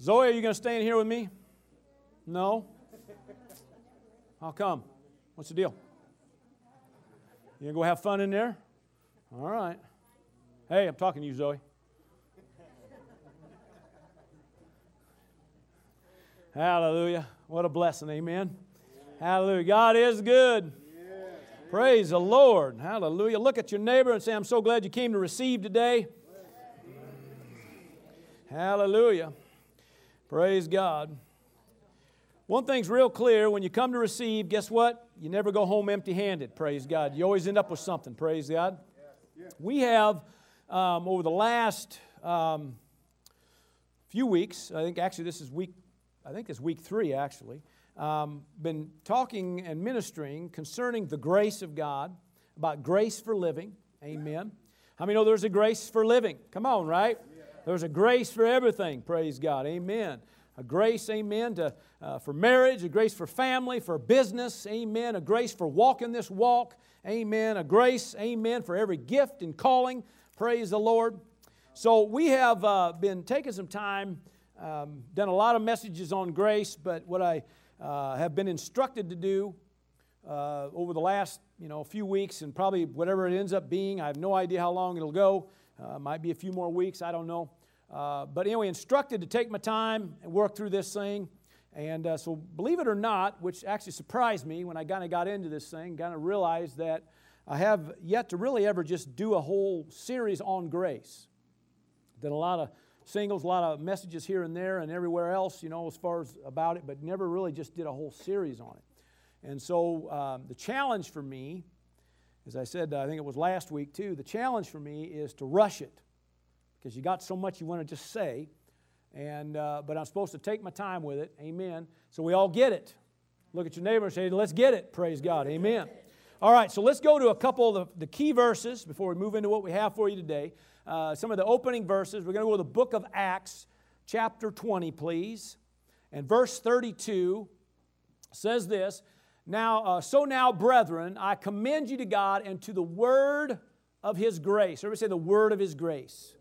Zoe, are you going to stay in here with me? No? How come? What's the deal? You going to go have fun in there? All right. Hey, I'm talking to you, Zoe. Hallelujah. What a blessing. Amen. Hallelujah. God is good. Praise the Lord. Hallelujah. Look at your neighbor and say, I'm so glad you came to receive today. Hallelujah. Praise God. One thing's real clear when you come to receive, guess what? You never go home empty handed. Praise God. You always end up with something. Praise God. We have, um, over the last um, few weeks, I think actually this is week, I think it's week three actually, um, been talking and ministering concerning the grace of God, about grace for living. Amen. How many know there's a grace for living? Come on, right? There's a grace for everything. Praise God. Amen. A grace, amen, to, uh, for marriage, a grace for family, for business, amen. A grace for walking this walk, amen. A grace, amen, for every gift and calling. Praise the Lord. So we have uh, been taking some time, um, done a lot of messages on grace, but what I uh, have been instructed to do uh, over the last you know few weeks and probably whatever it ends up being, I have no idea how long it'll go. Uh, might be a few more weeks, I don't know. Uh, but anyway, instructed to take my time and work through this thing. And uh, so, believe it or not, which actually surprised me when I kind of got into this thing, kind of realized that I have yet to really ever just do a whole series on grace. Done a lot of singles, a lot of messages here and there and everywhere else, you know, as far as about it, but never really just did a whole series on it. And so, um, the challenge for me, as I said, I think it was last week too, the challenge for me is to rush it because you got so much you want to just say. And, uh, but I'm supposed to take my time with it. Amen. So we all get it. Look at your neighbor and say, let's get it. Praise God. Amen. All right, so let's go to a couple of the, the key verses before we move into what we have for you today. Uh, some of the opening verses. We're going to go to the book of Acts, chapter 20, please. And verse 32 says this Now, uh, so now, brethren, I commend you to God and to the word of his grace. Everybody say the word of his grace.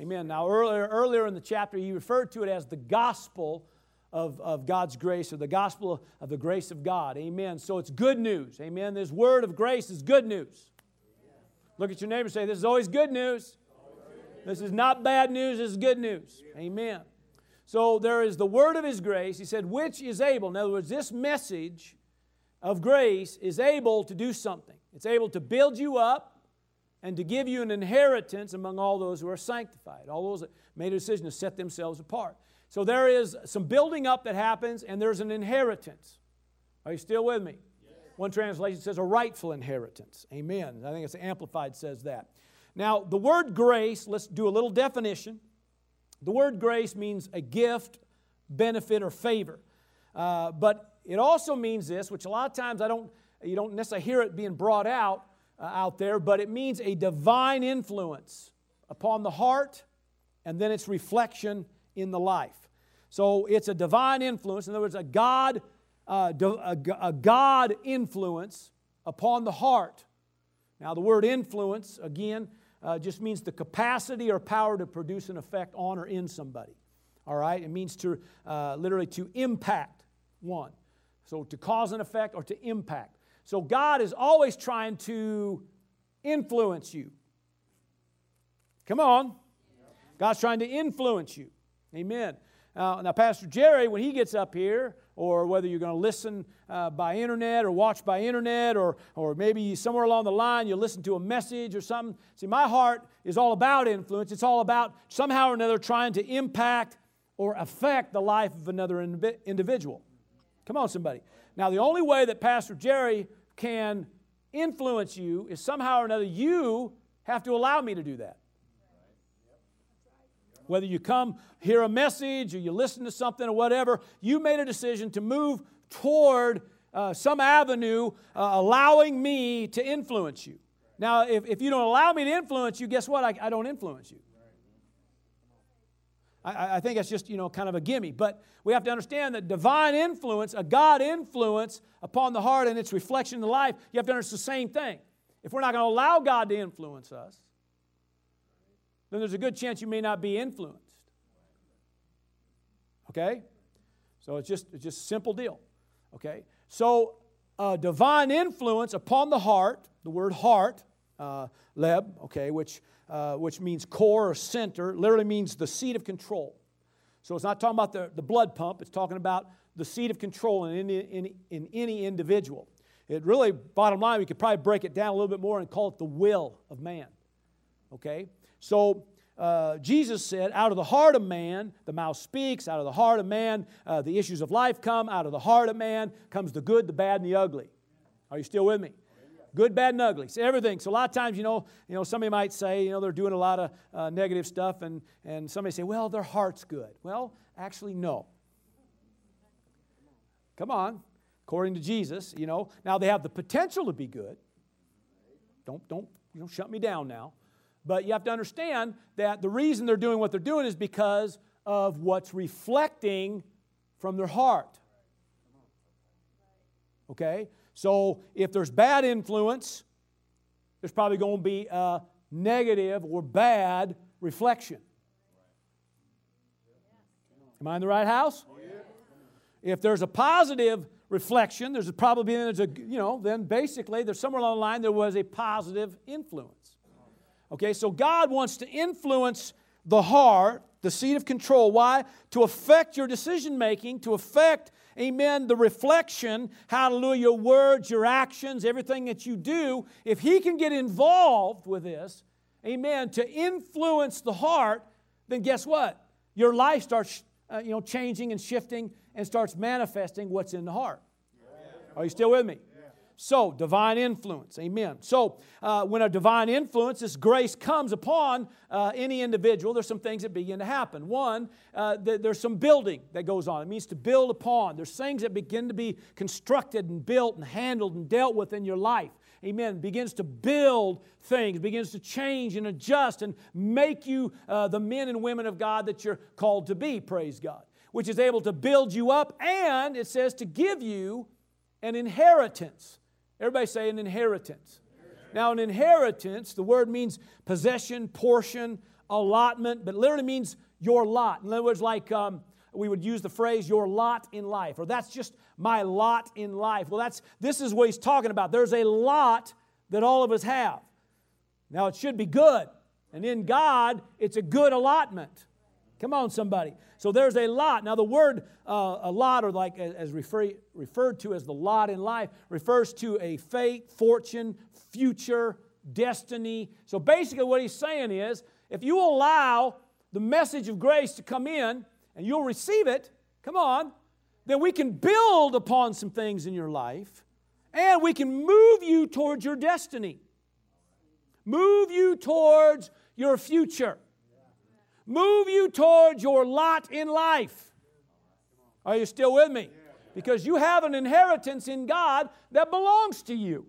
Amen. Now, earlier, earlier in the chapter, he referred to it as the gospel of, of God's grace or the gospel of the grace of God. Amen. So it's good news. Amen. This word of grace is good news. Look at your neighbor say, This is always good news. This is not bad news, this is good news. Amen. So there is the word of his grace. He said, which is able. In other words, this message of grace is able to do something. It's able to build you up and to give you an inheritance among all those who are sanctified, all those that made a decision to set themselves apart. So there is some building up that happens, and there's an inheritance. Are you still with me? Yes. One translation says a rightful inheritance. Amen. I think it's Amplified says that. Now, the word grace, let's do a little definition. The word grace means a gift, benefit, or favor. Uh, but it also means this, which a lot of times I don't, you don't necessarily hear it being brought out uh, out there, but it means a divine influence upon the heart and then its reflection in the life. So it's a divine influence, in other words, a God, uh, a, God influence upon the heart. Now, the word influence, again, uh, just means the capacity or power to produce an effect on or in somebody. All right? It means to uh, literally to impact one. So to cause an effect or to impact. So God is always trying to influence you. Come on. God's trying to influence you. Amen. Uh, now, Pastor Jerry, when he gets up here, or whether you're going to listen uh, by internet or watch by internet, or, or maybe somewhere along the line you listen to a message or something. See, my heart is all about influence. It's all about somehow or another trying to impact or affect the life of another individual. Come on, somebody. Now, the only way that Pastor Jerry can influence you is somehow or another you have to allow me to do that. Whether you come hear a message or you listen to something or whatever, you made a decision to move toward uh, some avenue uh, allowing me to influence you. Now, if, if you don't allow me to influence you, guess what? I, I don't influence you. I, I think that's just, you know, kind of a gimme. But we have to understand that divine influence, a God influence upon the heart and its reflection in the life, you have to understand the same thing. If we're not going to allow God to influence us, then there's a good chance you may not be influenced. Okay? So it's just it's just a simple deal. Okay? So uh, divine influence upon the heart, the word heart, uh, leb, okay, which, uh, which means core or center, literally means the seat of control. So it's not talking about the, the blood pump, it's talking about the seat of control in any, in, in any individual. It really, bottom line, we could probably break it down a little bit more and call it the will of man. Okay? So uh, Jesus said, out of the heart of man, the mouth speaks, out of the heart of man, uh, the issues of life come, out of the heart of man comes the good, the bad, and the ugly. Are you still with me? Good, bad, and ugly. So everything. So a lot of times, you know, you know, somebody might say, you know, they're doing a lot of uh, negative stuff, and, and somebody say, well, their heart's good. Well, actually, no. Come on. According to Jesus, you know. Now they have the potential to be good. Don't, don't, you know, shut me down now. But you have to understand that the reason they're doing what they're doing is because of what's reflecting from their heart. Okay? So if there's bad influence, there's probably going to be a negative or bad reflection. Am I in the right house? If there's a positive reflection, there's a probably there's a you know then basically there's somewhere along the line there was a positive influence. Okay, so God wants to influence the heart, the seat of control. Why? To affect your decision making, to affect amen, the reflection, hallelujah, your words, your actions, everything that you do, if He can get involved with this, amen, to influence the heart, then guess what? Your life starts, uh, you know, changing and shifting and starts manifesting what's in the heart. Are you still with me? So, divine influence, amen. So, uh, when a divine influence, this grace comes upon uh, any individual, there's some things that begin to happen. One, uh, th- there's some building that goes on. It means to build upon. There's things that begin to be constructed and built and handled and dealt with in your life. Amen. Begins to build things, begins to change and adjust and make you uh, the men and women of God that you're called to be, praise God. Which is able to build you up and it says to give you an inheritance. Everybody say an inheritance. Now, an inheritance, the word means possession, portion, allotment, but literally means your lot. In other words, like um, we would use the phrase your lot in life, or that's just my lot in life. Well, that's this is what he's talking about. There's a lot that all of us have. Now, it should be good, and in God, it's a good allotment. Come on, somebody. So there's a lot. Now, the word uh, a lot, or like as refer, referred to as the lot in life, refers to a fate, fortune, future, destiny. So basically, what he's saying is if you allow the message of grace to come in and you'll receive it, come on, then we can build upon some things in your life and we can move you towards your destiny, move you towards your future move you towards your lot in life. Are you still with me? Because you have an inheritance in God that belongs to you.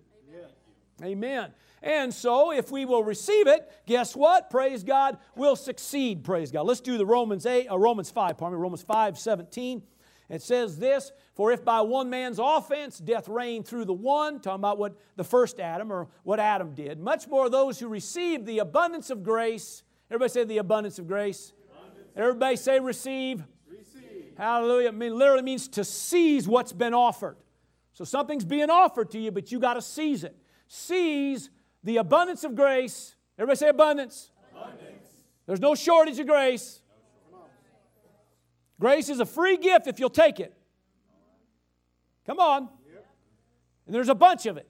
Amen. And so, if we will receive it, guess what? Praise God, we'll succeed. Praise God. Let's do the Romans 8, uh, Romans 5, pardon me, Romans 5, 17. It says this For if by one man's offense death reigned through the one, talking about what the first Adam or what Adam did, much more those who receive the abundance of grace Everybody say the abundance of grace. Abundance. Everybody say receive. receive. Hallelujah. I mean, literally means to seize what's been offered. So something's being offered to you, but you got to seize it. Seize the abundance of grace. Everybody say abundance. abundance. There's no shortage of grace. Grace is a free gift if you'll take it. Come on. And there's a bunch of it.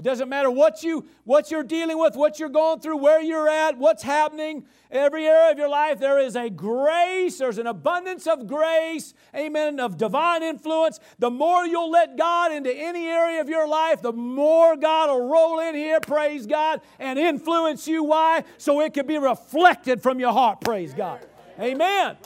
It doesn't matter what you what you're dealing with, what you're going through, where you're at, what's happening. Every area of your life there is a grace, there's an abundance of grace, amen, of divine influence. The more you'll let God into any area of your life, the more God will roll in here, praise God, and influence you why? So it can be reflected from your heart, praise God. Amen.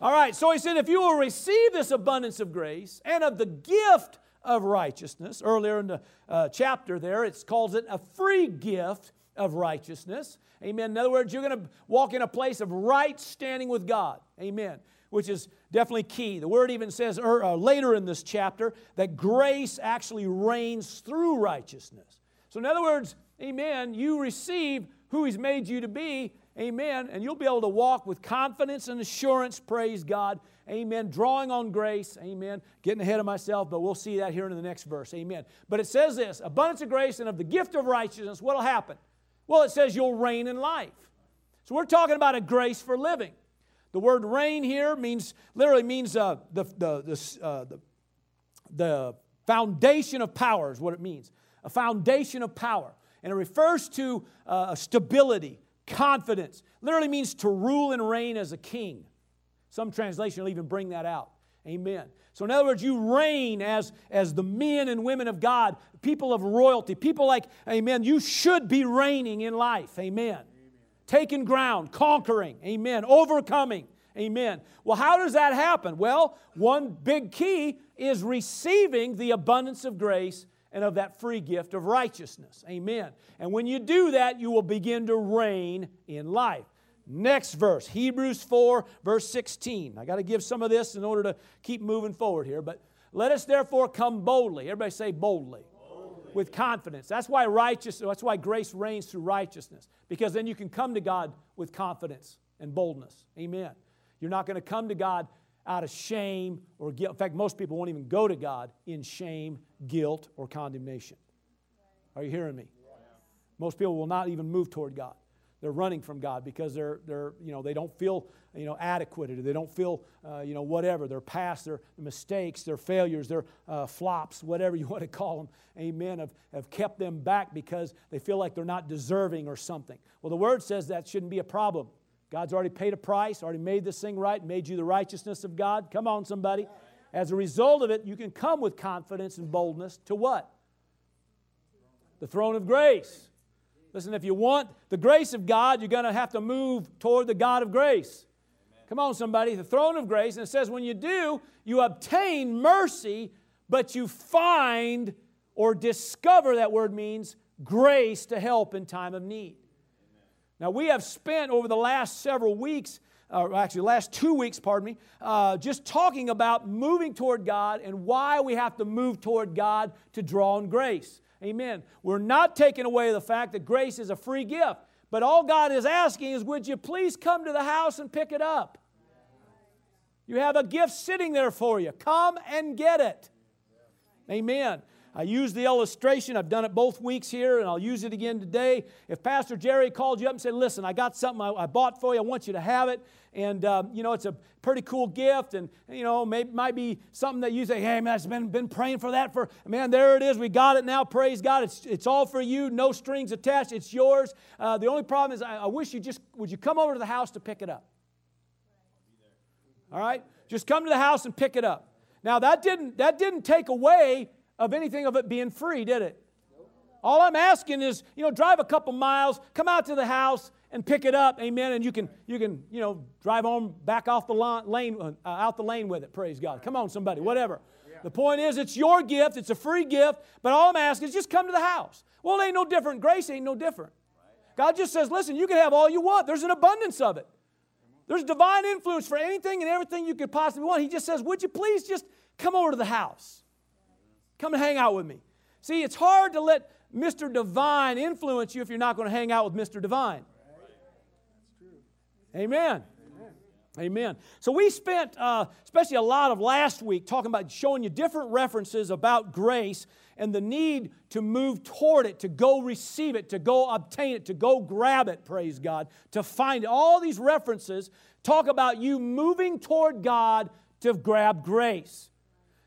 All right, so he said if you will receive this abundance of grace and of the gift of righteousness. Earlier in the uh, chapter there, it calls it a free gift of righteousness. Amen. In other words, you're going to walk in a place of right standing with God. Amen. Which is definitely key. The word even says er, uh, later in this chapter that grace actually reigns through righteousness. So, in other words, amen, you receive who He's made you to be, Amen. And you'll be able to walk with confidence and assurance, praise God. Amen. Drawing on grace. Amen. Getting ahead of myself, but we'll see that here in the next verse. Amen. But it says this abundance of grace and of the gift of righteousness, what'll happen? Well, it says you'll reign in life. So we're talking about a grace for living. The word reign here means, literally means uh, the, the, the, uh, the, the foundation of power, is what it means. A foundation of power. And it refers to uh, stability, confidence. Literally means to rule and reign as a king. Some translation will even bring that out. Amen. So, in other words, you reign as, as the men and women of God, people of royalty, people like, amen, you should be reigning in life. Amen. amen. Taking ground, conquering, amen, overcoming, amen. Well, how does that happen? Well, one big key is receiving the abundance of grace and of that free gift of righteousness. Amen. And when you do that, you will begin to reign in life. Next verse, Hebrews 4, verse 16. I got to give some of this in order to keep moving forward here, but let us therefore come boldly. Everybody say boldly. boldly. With confidence. That's why righteousness, that's why grace reigns through righteousness. Because then you can come to God with confidence and boldness. Amen. You're not going to come to God out of shame or guilt. In fact, most people won't even go to God in shame, guilt, or condemnation. Are you hearing me? Most people will not even move toward God. They're running from God because they're, they're you know, they don't feel you know, adequate or they don't feel uh, you know, whatever. Their past, their mistakes, their failures, their uh, flops, whatever you want to call them, amen, have, have kept them back because they feel like they're not deserving or something. Well, the Word says that shouldn't be a problem. God's already paid a price, already made this thing right, made you the righteousness of God. Come on, somebody. As a result of it, you can come with confidence and boldness to what? The throne of grace. Listen, if you want the grace of God, you're going to have to move toward the God of grace. Come on, somebody. The throne of grace. And it says, when you do, you obtain mercy, but you find or discover, that word means, grace to help in time of need. Now, we have spent over the last several weeks, or actually, last two weeks, pardon me, uh, just talking about moving toward God and why we have to move toward God to draw on grace. Amen. We're not taking away the fact that grace is a free gift, but all God is asking is, would you please come to the house and pick it up? You have a gift sitting there for you. Come and get it. Amen. I use the illustration. I've done it both weeks here, and I'll use it again today. If Pastor Jerry called you up and said, Listen, I got something I, I bought for you, I want you to have it. And, um, you know, it's a pretty cool gift, and, you know, maybe might be something that you say, Hey, man, I've been, been praying for that for, man, there it is. We got it now. Praise God. It's, it's all for you, no strings attached. It's yours. Uh, the only problem is, I, I wish you just, would you come over to the house to pick it up? All right? Just come to the house and pick it up. Now, that didn't, that didn't take away of anything of it being free, did it? All I'm asking is, you know, drive a couple miles, come out to the house and pick it up, amen, and you can, you can, you know, drive on back off the lane, uh, out the lane with it. Praise God. Come on, somebody, whatever. The point is, it's your gift, it's a free gift, but all I'm asking is just come to the house. Well, it ain't no different. Grace ain't no different. God just says, listen, you can have all you want. There's an abundance of it. There's divine influence for anything and everything you could possibly want. He just says, would you please just come over to the house? Come and hang out with me. See, it's hard to let Mr. Divine influence you if you're not going to hang out with Mr. Divine. Amen. Amen. So we spent, uh, especially a lot of last week, talking about showing you different references about grace and the need to move toward it, to go receive it, to go obtain it, to go grab it, praise God, to find it. All these references talk about you moving toward God to grab grace.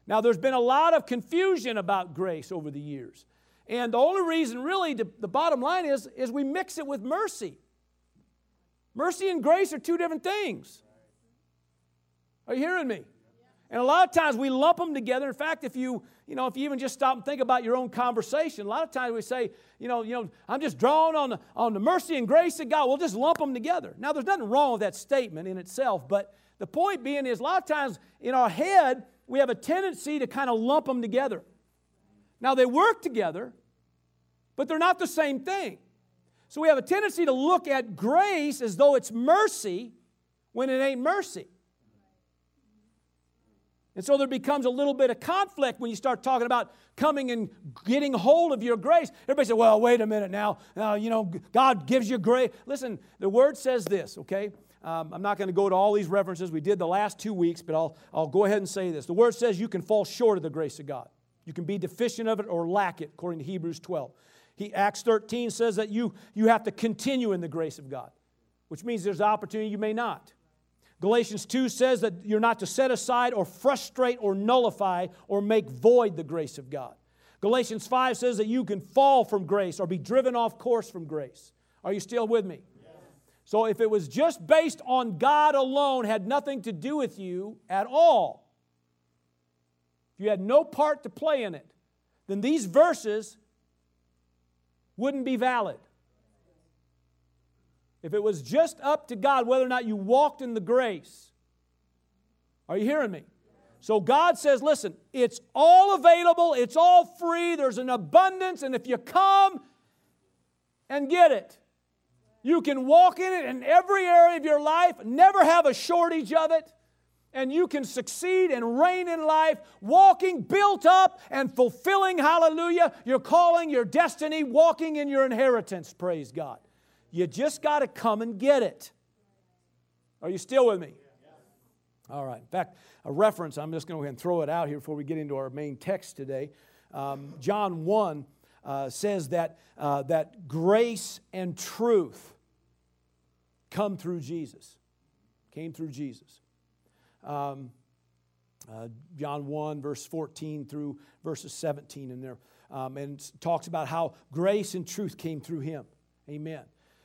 Now, there's been a lot of confusion about grace over the years. And the only reason, really, to, the bottom line is, is we mix it with mercy. Mercy and grace are two different things. Are you hearing me? And a lot of times we lump them together. In fact, if you, you know, if you even just stop and think about your own conversation, a lot of times we say, you know, you know, I'm just drawing on the, on the mercy and grace of God. We'll just lump them together. Now, there's nothing wrong with that statement in itself, but the point being is a lot of times in our head, we have a tendency to kind of lump them together. Now, they work together, but they're not the same thing. So we have a tendency to look at grace as though it's mercy when it ain't mercy. And so there becomes a little bit of conflict when you start talking about coming and getting hold of your grace. Everybody says, well, wait a minute now. Uh, you know, God gives you grace. Listen, the word says this, okay? Um, I'm not going to go to all these references. We did the last two weeks, but I'll, I'll go ahead and say this. The word says you can fall short of the grace of God. You can be deficient of it or lack it, according to Hebrews 12. He, Acts 13 says that you, you have to continue in the grace of God, which means there's opportunity you may not. Galatians 2 says that you're not to set aside or frustrate or nullify or make void the grace of God. Galatians 5 says that you can fall from grace or be driven off course from grace. Are you still with me? So if it was just based on God alone, had nothing to do with you at all, if you had no part to play in it, then these verses wouldn't be valid. If it was just up to God whether or not you walked in the grace, are you hearing me? So God says, listen, it's all available, it's all free, there's an abundance, and if you come and get it, you can walk in it in every area of your life, never have a shortage of it, and you can succeed and reign in life, walking built up and fulfilling, hallelujah, your calling, your destiny, walking in your inheritance, praise God. You just got to come and get it. Are you still with me? All right. In fact, a reference, I'm just going to go ahead and throw it out here before we get into our main text today. Um, John 1 uh, says that, uh, that grace and truth come through Jesus, came through Jesus. Um, uh, John 1, verse 14 through verses 17 in there, um, and talks about how grace and truth came through him. Amen.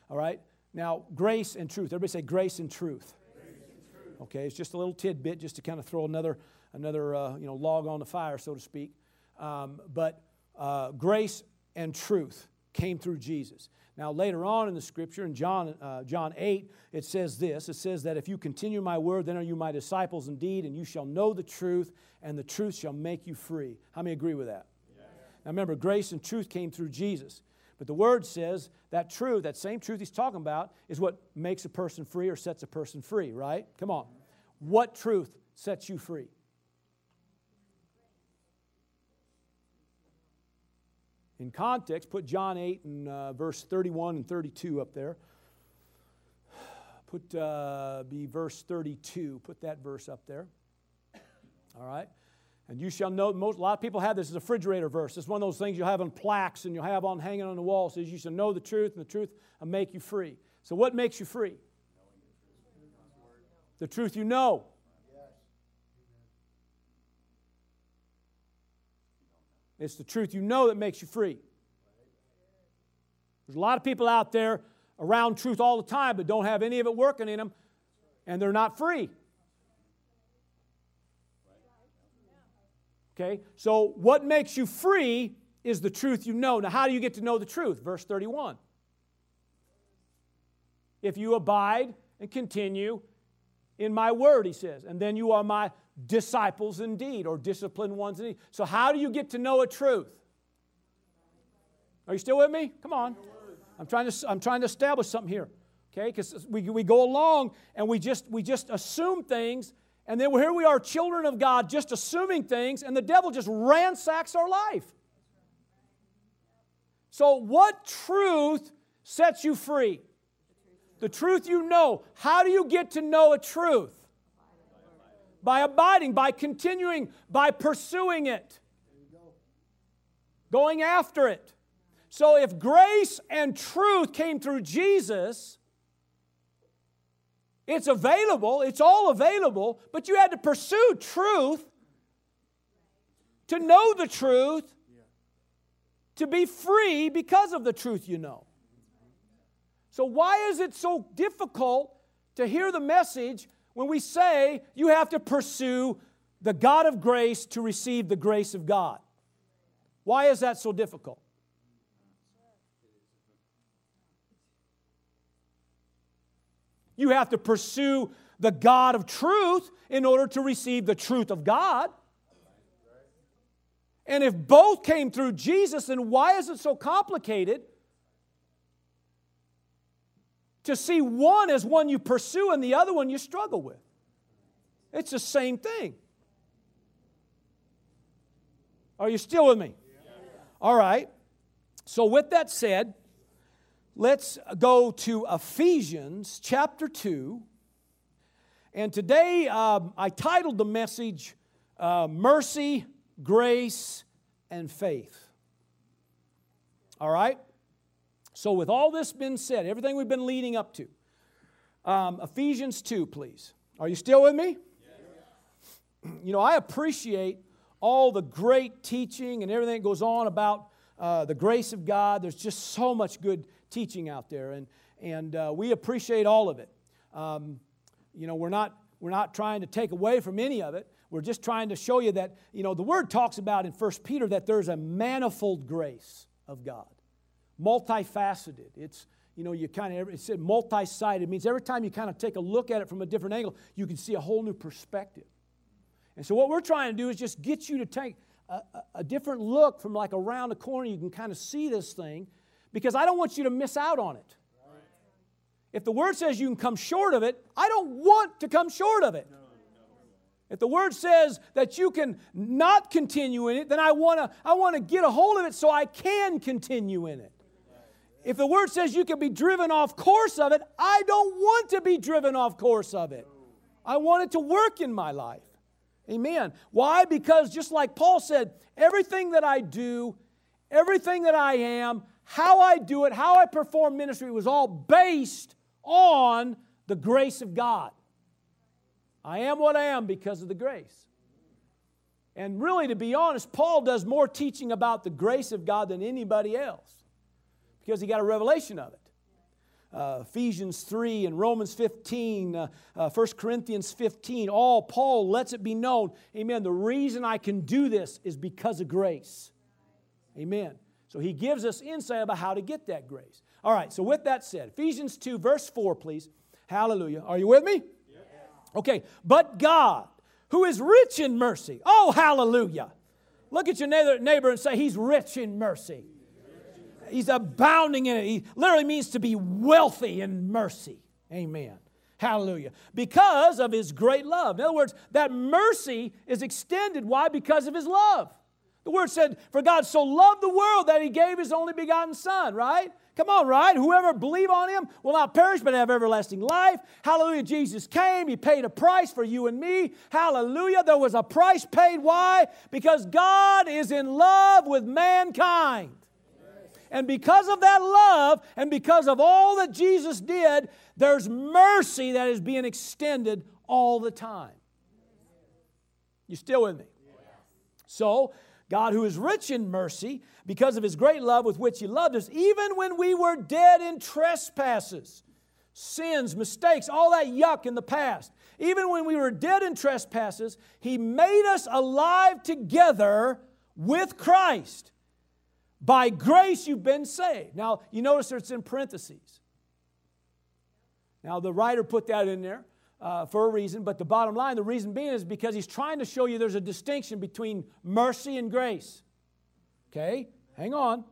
All right? Now, grace and truth. Everybody say grace and truth. Grace and truth. Okay, it's just a little tidbit just to kind of throw another, another uh, you know, log on the fire, so to speak. Um, but uh, grace and truth came through Jesus. Now, later on in the scripture, in John, uh, John 8, it says this It says that if you continue my word, then are you my disciples indeed, and you shall know the truth, and the truth shall make you free. How many agree with that? Yeah. Now, remember, grace and truth came through Jesus. But the word says that truth, that same truth he's talking about, is what makes a person free or sets a person free, right? Come on. What truth sets you free? In context, put John 8 and uh, verse 31 and 32 up there. Put, uh, be verse 32. Put that verse up there. All right. And you shall know, most, a lot of people have this as a refrigerator verse. It's one of those things you'll have on plaques and you'll have on hanging on the wall. It says you shall know the truth and the truth will make you free. So what makes you free? The truth you know. It's the truth you know that makes you free. There's a lot of people out there around truth all the time but don't have any of it working in them, and they're not free. Okay? So, what makes you free is the truth you know. Now, how do you get to know the truth? Verse 31. If you abide and continue in my word, he says, and then you are my disciples indeed, or disciplined ones indeed. So, how do you get to know a truth? Are you still with me? Come on. I'm trying to, I'm trying to establish something here. Okay? Because we, we go along and we just, we just assume things and then here we are, children of God, just assuming things, and the devil just ransacks our life. So, what truth sets you free? The truth you know. How do you get to know a truth? By abiding, by continuing, by pursuing it, going after it. So, if grace and truth came through Jesus, it's available, it's all available, but you had to pursue truth to know the truth, to be free because of the truth you know. So, why is it so difficult to hear the message when we say you have to pursue the God of grace to receive the grace of God? Why is that so difficult? You have to pursue the God of truth in order to receive the truth of God. And if both came through Jesus, then why is it so complicated to see one as one you pursue and the other one you struggle with? It's the same thing. Are you still with me? All right. So, with that said, let's go to Ephesians chapter 2. And today um, I titled the message uh, Mercy, Grace, and Faith. All right? So, with all this been said, everything we've been leading up to, um, Ephesians 2, please. Are you still with me? You know, I appreciate all the great teaching and everything that goes on about uh, the grace of God. There's just so much good teaching out there, and, and uh, we appreciate all of it. Um, you know, we're not, we're not trying to take away from any of it. We're just trying to show you that, you know, the Word talks about in 1 Peter that there's a manifold grace of God, multifaceted. It's, you know, you kind of, it's multi-sided. It means every time you kind of take a look at it from a different angle, you can see a whole new perspective. And so what we're trying to do is just get you to take a, a, a different look from like around the corner. You can kind of see this thing because I don't want you to miss out on it. If the word says you can come short of it, I don't want to come short of it. If the word says that you can not continue in it, then I want to I want to get a hold of it so I can continue in it. If the word says you can be driven off course of it, I don't want to be driven off course of it. I want it to work in my life. Amen. Why? Because just like Paul said, everything that I do, everything that I am, how I do it, how I perform ministry was all based on the grace of God. I am what I am because of the grace. And really, to be honest, Paul does more teaching about the grace of God than anybody else because he got a revelation of it uh, Ephesians 3 and Romans 15, uh, uh, 1 Corinthians 15, all Paul lets it be known, amen, the reason I can do this is because of grace. Amen. So he gives us insight about how to get that grace. All right, so with that said, Ephesians 2, verse 4, please. Hallelujah. Are you with me? Okay, but God, who is rich in mercy. Oh, hallelujah. Look at your neighbor and say, He's rich in mercy he's abounding in it. He literally means to be wealthy in mercy. Amen. Hallelujah. Because of his great love. In other words, that mercy is extended. Why? Because of his love. The word said, For God so loved the world that he gave his only begotten Son, right? Come on, right? Whoever believe on him will not perish but have everlasting life. Hallelujah. Jesus came. He paid a price for you and me. Hallelujah. There was a price paid. Why? Because God is in love with mankind. And because of that love and because of all that Jesus did, there's mercy that is being extended all the time. You still with me? So, God, who is rich in mercy, because of his great love with which he loved us, even when we were dead in trespasses, sins, mistakes, all that yuck in the past, even when we were dead in trespasses, he made us alive together with Christ. By grace you've been saved. Now, you notice it's in parentheses. Now, the writer put that in there uh, for a reason, but the bottom line, the reason being is because he's trying to show you there's a distinction between mercy and grace. Okay? Hang on.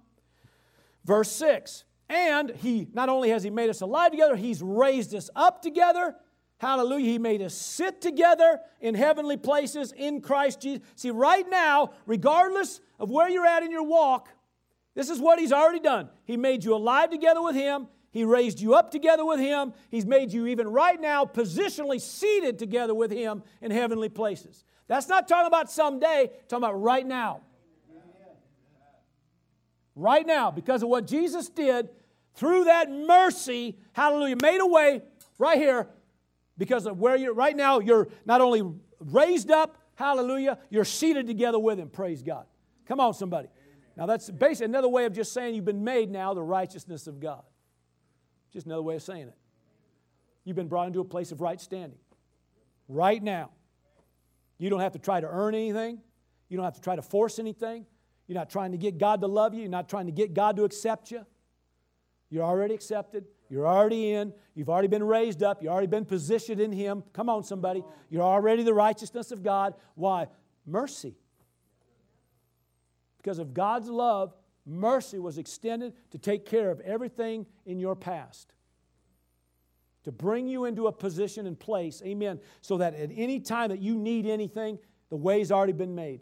Verse 6. And he, not only has he made us alive together, he's raised us up together. Hallelujah. He made us sit together in heavenly places in Christ Jesus. See, right now, regardless of where you're at in your walk, this is what He's already done. He made you alive together with Him. He raised you up together with Him. He's made you, even right now, positionally seated together with Him in heavenly places. That's not talking about someday, talking about right now. Right now, because of what Jesus did through that mercy, hallelujah, made a way right here because of where you're right now, you're not only raised up, hallelujah, you're seated together with Him. Praise God. Come on, somebody. Now, that's basically another way of just saying you've been made now the righteousness of God. Just another way of saying it. You've been brought into a place of right standing. Right now. You don't have to try to earn anything. You don't have to try to force anything. You're not trying to get God to love you. You're not trying to get God to accept you. You're already accepted. You're already in. You've already been raised up. You've already been positioned in Him. Come on, somebody. You're already the righteousness of God. Why? Mercy. Because of God's love, mercy was extended to take care of everything in your past. To bring you into a position and place, amen, so that at any time that you need anything, the way's already been made.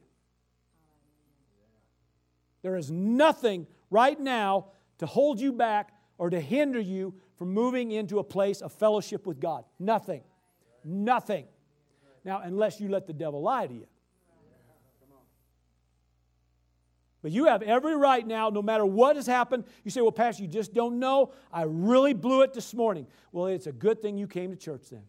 There is nothing right now to hold you back or to hinder you from moving into a place of fellowship with God. Nothing. Nothing. Now, unless you let the devil lie to you. But you have every right now, no matter what has happened. You say, Well, Pastor, you just don't know. I really blew it this morning. Well, it's a good thing you came to church then.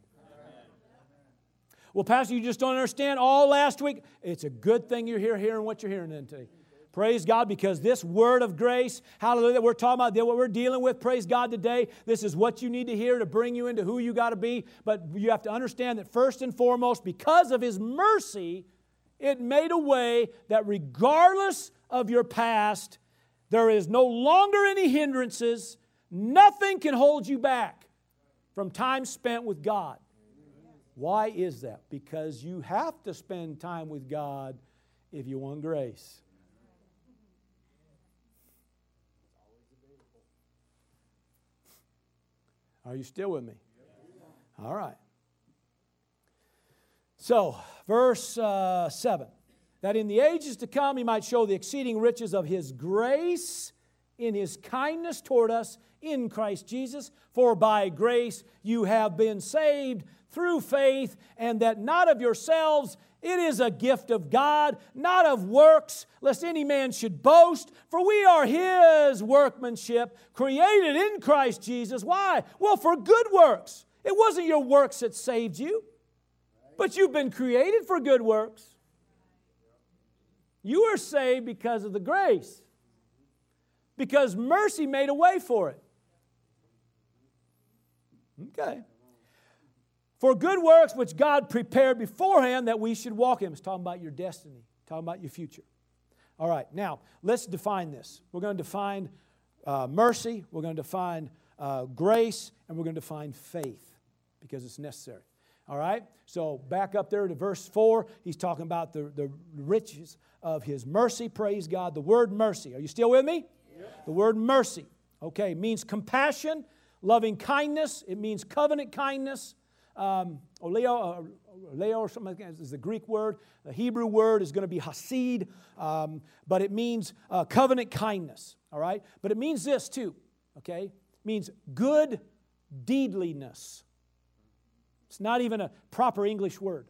Well, Pastor, you just don't understand all last week. It's a good thing you're here hearing what you're hearing today. Praise God, because this word of grace, hallelujah, we're talking about, what we're dealing with, praise God today, this is what you need to hear to bring you into who you got to be. But you have to understand that first and foremost, because of His mercy, it made a way that regardless of your past, there is no longer any hindrances, nothing can hold you back from time spent with God. Why is that? Because you have to spend time with God if you want grace. Are you still with me? All right. So, verse uh, 7 that in the ages to come he might show the exceeding riches of his grace in his kindness toward us in Christ Jesus. For by grace you have been saved through faith, and that not of yourselves, it is a gift of God, not of works, lest any man should boast. For we are his workmanship, created in Christ Jesus. Why? Well, for good works. It wasn't your works that saved you, but you've been created for good works. You are saved because of the grace, because mercy made a way for it. Okay. For good works which God prepared beforehand that we should walk in. It's talking about your destiny, talking about your future. All right, now let's define this. We're going to define uh, mercy, we're going to define uh, grace, and we're going to define faith because it's necessary. All right, so back up there to verse 4, he's talking about the, the riches of his mercy. Praise God. The word mercy. Are you still with me? The word mercy, okay, means compassion, loving kindness, it means covenant kindness. Um, oleo, uh, oleo or something like that is the Greek word. The Hebrew word is going to be hasid, um, but it means uh, covenant kindness, all right? But it means this too, okay? It means good deedliness. It's not even a proper English word.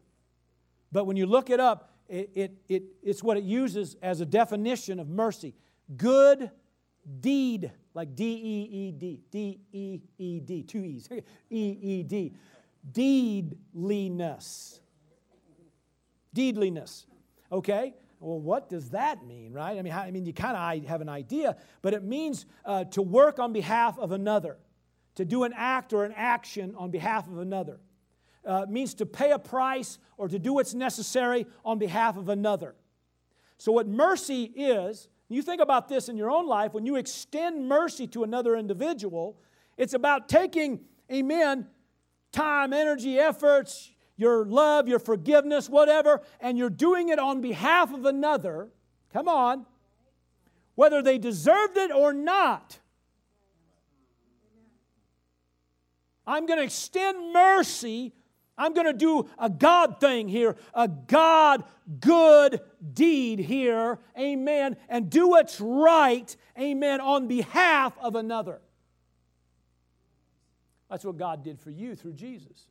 But when you look it up, it, it, it, it's what it uses as a definition of mercy. Good deed, like D E E D, D E E D, two E's, E E D deedliness. Deedliness. Okay? Well, what does that mean, right? I mean, I mean you kind of have an idea, but it means uh, to work on behalf of another, to do an act or an action on behalf of another. Uh, means to pay a price or to do what's necessary on behalf of another. So, what mercy is, you think about this in your own life, when you extend mercy to another individual, it's about taking, amen, time, energy, efforts, your love, your forgiveness, whatever, and you're doing it on behalf of another, come on, whether they deserved it or not. I'm going to extend mercy. I'm going to do a God thing here, a God good deed here, amen, and do what's right, amen, on behalf of another. That's what God did for you through Jesus.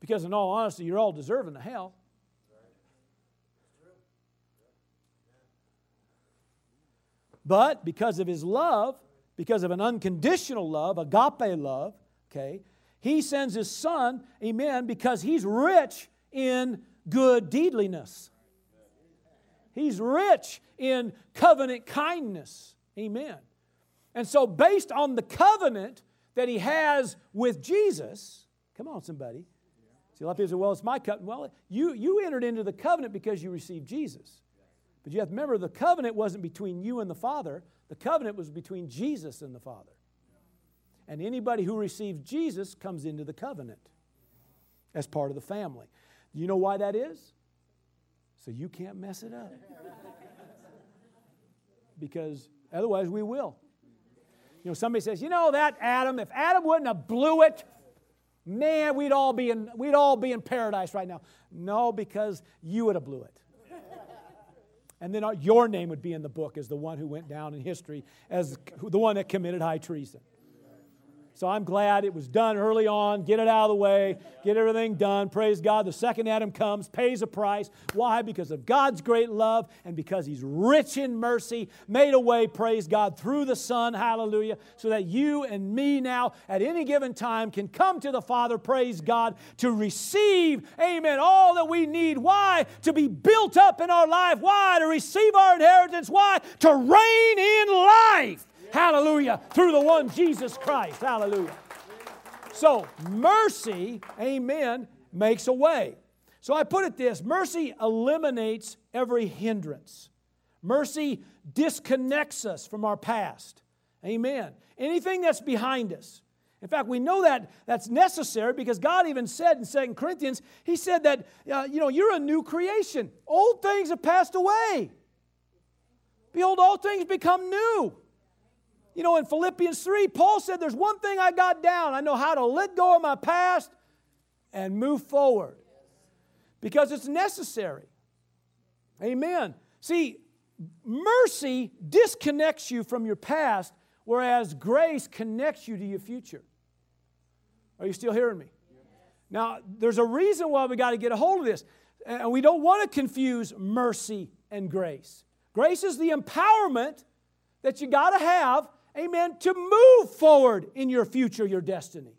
Because, in all honesty, you're all deserving of hell. But because of his love, because of an unconditional love, agape love, okay, he sends his son, amen, because he's rich in good deedliness. He's rich in covenant kindness, amen. And so, based on the covenant that he has with Jesus. Come on, somebody. See, a lot of people say, well, it's my covenant. Well, you, you entered into the covenant because you received Jesus. But you have to remember the covenant wasn't between you and the Father, the covenant was between Jesus and the Father. And anybody who receives Jesus comes into the covenant as part of the family. You know why that is? So you can't mess it up. because otherwise we will. You know, somebody says, you know that Adam, if Adam wouldn't have blew it, man, we'd all be in, we'd all be in paradise right now. No, because you would have blew it. And then uh, your name would be in the book as the one who went down in history as the one that committed high treason. So I'm glad it was done early on. Get it out of the way, get everything done. Praise God. The second Adam comes, pays a price. Why? Because of God's great love and because He's rich in mercy, made a way, praise God, through the Son. Hallelujah. So that you and me now, at any given time, can come to the Father, praise God, to receive, amen, all that we need. Why? To be built up in our life. Why? To receive our inheritance. Why? To reign in life. Hallelujah. Through the one Jesus Christ. Hallelujah. So, mercy, amen, makes a way. So I put it this mercy eliminates every hindrance. Mercy disconnects us from our past. Amen. Anything that's behind us. In fact, we know that that's necessary because God even said in Second Corinthians, He said that, uh, you know, you're a new creation. Old things have passed away. Behold, all things become new. You know, in Philippians 3, Paul said, There's one thing I got down. I know how to let go of my past and move forward because it's necessary. Amen. See, mercy disconnects you from your past, whereas grace connects you to your future. Are you still hearing me? Now, there's a reason why we got to get a hold of this. And we don't want to confuse mercy and grace. Grace is the empowerment that you got to have amen, to move forward in your future, your destiny.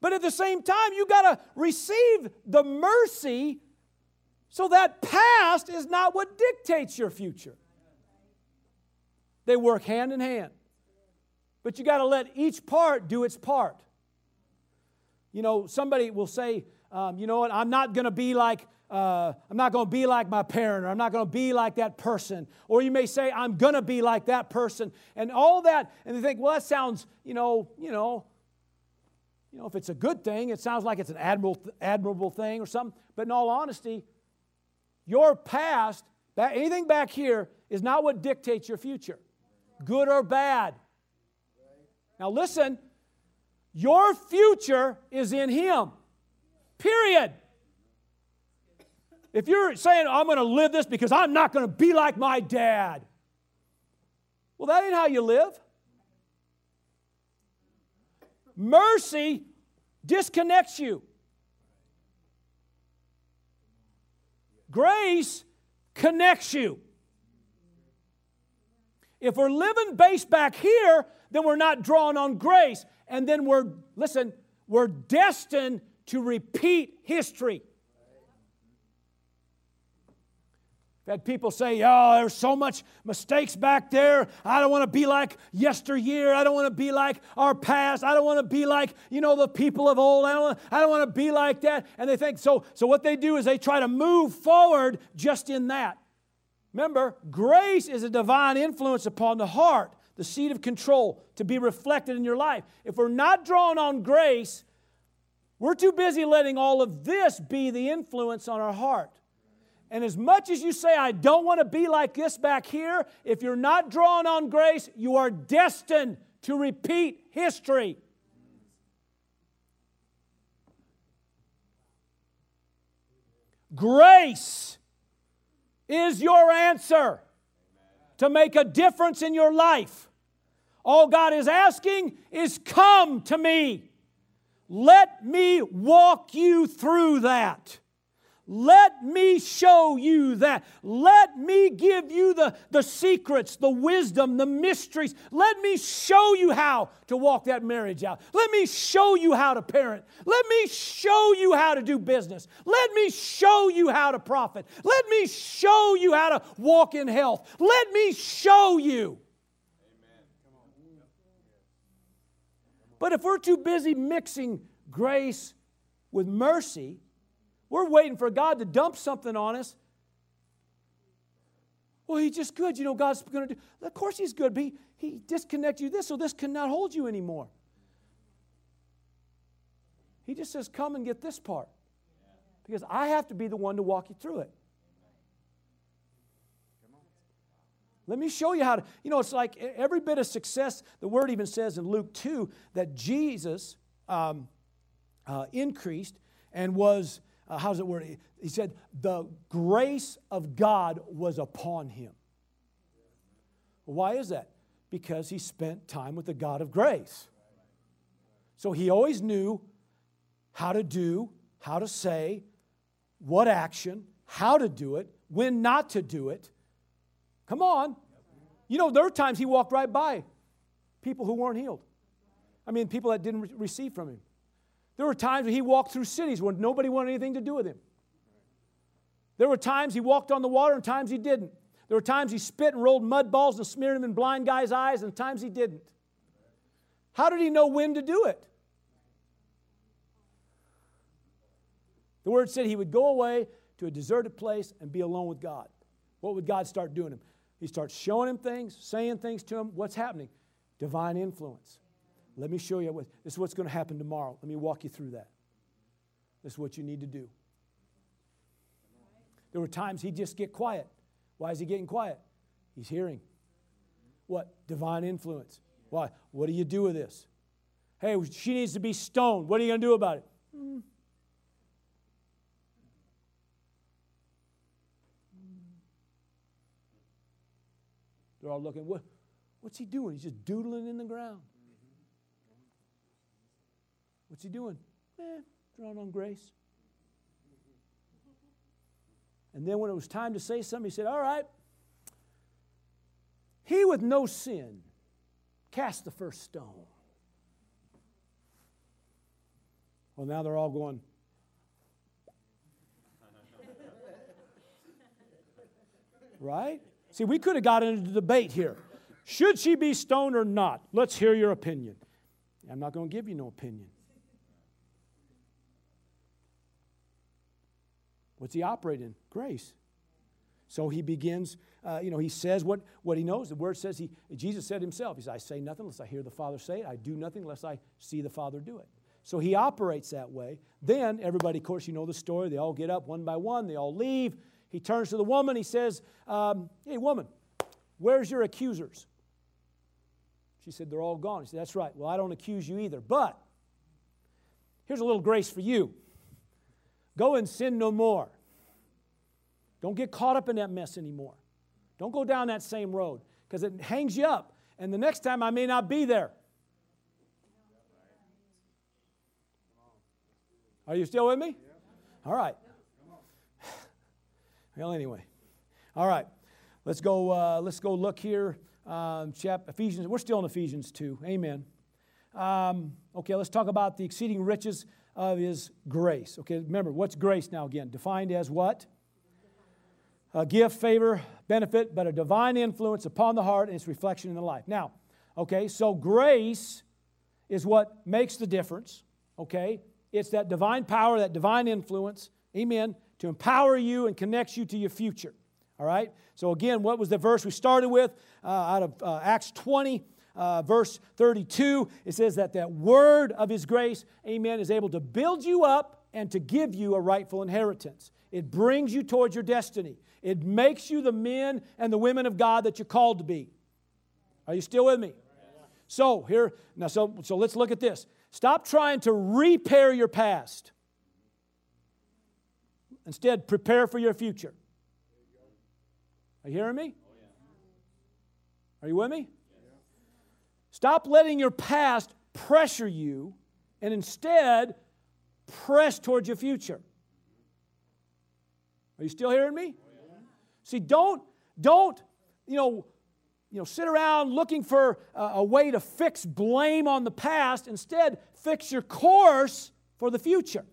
But at the same time, you got to receive the mercy so that past is not what dictates your future. They work hand in hand. But you got to let each part do its part. You know, somebody will say, um, you know what, I'm not going to be like uh, I'm not going to be like my parent, or I'm not going to be like that person. Or you may say, I'm going to be like that person, and all that. And they think, well, that sounds, you know, you know, you know, if it's a good thing, it sounds like it's an admirable, admirable thing or something. But in all honesty, your past, anything back here, is not what dictates your future, good or bad. Now listen, your future is in Him. Period. If you're saying, I'm going to live this because I'm not going to be like my dad, well, that ain't how you live. Mercy disconnects you. Grace connects you. If we're living based back here, then we're not drawing on grace. And then we're, listen, we're destined to repeat history. I've had people say, oh, there's so much mistakes back there. I don't want to be like yesteryear. I don't want to be like our past. I don't want to be like, you know, the people of old. I don't, want, I don't want to be like that. And they think, so, so what they do is they try to move forward just in that. Remember, grace is a divine influence upon the heart, the seat of control to be reflected in your life. If we're not drawn on grace, we're too busy letting all of this be the influence on our heart. And as much as you say, I don't want to be like this back here, if you're not drawn on grace, you are destined to repeat history. Grace is your answer to make a difference in your life. All God is asking is come to me. Let me walk you through that. Let me show you that. Let me give you the, the secrets, the wisdom, the mysteries. Let me show you how to walk that marriage out. Let me show you how to parent. Let me show you how to do business. Let me show you how to profit. Let me show you how to walk in health. Let me show you. But if we're too busy mixing grace with mercy, we're waiting for God to dump something on us. Well, he's just good. You know, God's going to do. Of course, he's good, but he, he disconnects you this, so this cannot hold you anymore. He just says, Come and get this part. Because I have to be the one to walk you through it. Let me show you how to. You know, it's like every bit of success, the word even says in Luke 2 that Jesus um, uh, increased and was uh, how's it worded? He said, the grace of God was upon him. Why is that? Because he spent time with the God of grace. So he always knew how to do, how to say, what action, how to do it, when not to do it. Come on. You know, there are times he walked right by people who weren't healed. I mean, people that didn't re- receive from him. There were times when he walked through cities where nobody wanted anything to do with him. There were times he walked on the water and times he didn't. There were times he spit and rolled mud balls and smeared them in blind guys' eyes and times he didn't. How did he know when to do it? The word said he would go away to a deserted place and be alone with God. What would God start doing him? He starts showing him things, saying things to him. What's happening? Divine influence. Let me show you what this is what's going to happen tomorrow. Let me walk you through that. This is what you need to do. There were times he'd just get quiet. Why is he getting quiet? He's hearing. What? Divine influence. Why? What do you do with this? Hey, she needs to be stoned. What are you going to do about it? They're all looking. What, what's he doing? He's just doodling in the ground. What's he doing? Eh, drawing on grace. And then when it was time to say something, he said, All right, he with no sin cast the first stone. Well, now they're all going, right? See, we could have got into debate here. Should she be stoned or not? Let's hear your opinion. I'm not going to give you no opinion. What's he operating? Grace. So he begins, uh, you know, he says what, what he knows. The word says, he, Jesus said himself, he said, I say nothing unless I hear the Father say it. I do nothing unless I see the Father do it. So he operates that way. Then everybody, of course, you know the story. They all get up one by one, they all leave. He turns to the woman, he says, um, Hey, woman, where's your accusers? She said, They're all gone. He said, That's right. Well, I don't accuse you either. But here's a little grace for you go and sin no more. Don't get caught up in that mess anymore. Don't go down that same road because it hangs you up. And the next time I may not be there. Are you still with me? All right. Well, anyway. All right. Let's go, uh, let's go look here. Um, chap, Ephesians. We're still in Ephesians 2. Amen. Um, okay, let's talk about the exceeding riches of his grace. Okay, remember, what's grace now again? Defined as what? A gift, favor, benefit, but a divine influence upon the heart and its reflection in the life. Now, okay, so grace is what makes the difference. Okay, it's that divine power, that divine influence. Amen to empower you and connects you to your future. All right? So, again, what was the verse we started with uh, out of uh, Acts 20, uh, verse 32? It says that that word of His grace, amen, is able to build you up and to give you a rightful inheritance. It brings you towards your destiny, it makes you the men and the women of God that you're called to be. Are you still with me? So, here, now, so, so let's look at this. Stop trying to repair your past. Instead, prepare for your future. Are you hearing me? Are you with me? Stop letting your past pressure you and instead press towards your future. Are you still hearing me? See, don't, don't, you know, you know, sit around looking for a, a way to fix blame on the past. Instead, fix your course for the future.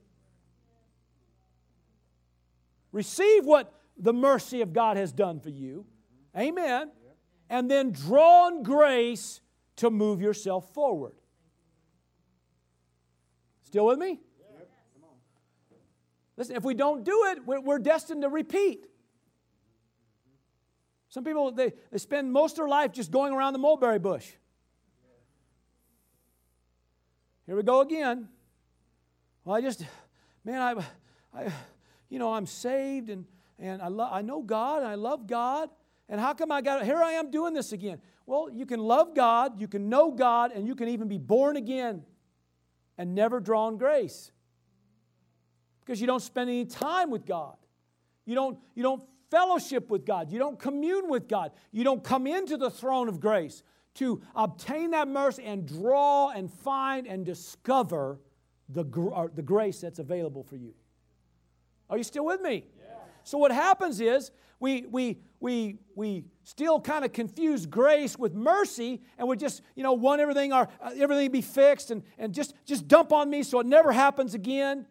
Receive what the mercy of God has done for you. Amen. And then draw on grace to move yourself forward. Still with me? Listen, if we don't do it, we're, destined to repeat. Some people, they, they spend most of their life just going around the mulberry bush. Here we go again. Well, I just, man, I, I, you know, I'm saved and, and I, lo- I know God and I love God. And how come I got, here I am doing this again? Well, you can love God, you can know God, and you can even be born again and never draw on grace. because you don't spend any time with God. You don't, you don't fellowship with God. You don't commune with God. You don't come into the throne of grace to obtain that mercy and draw and find and discover the, uh, the grace that's available for you. Are you still with me? Yeah. So, what happens is we, we, we, we still kind of confuse grace with mercy and would just, you know, want everything, our, uh, everything be fixed and, and just, just dump on me so it never happens again.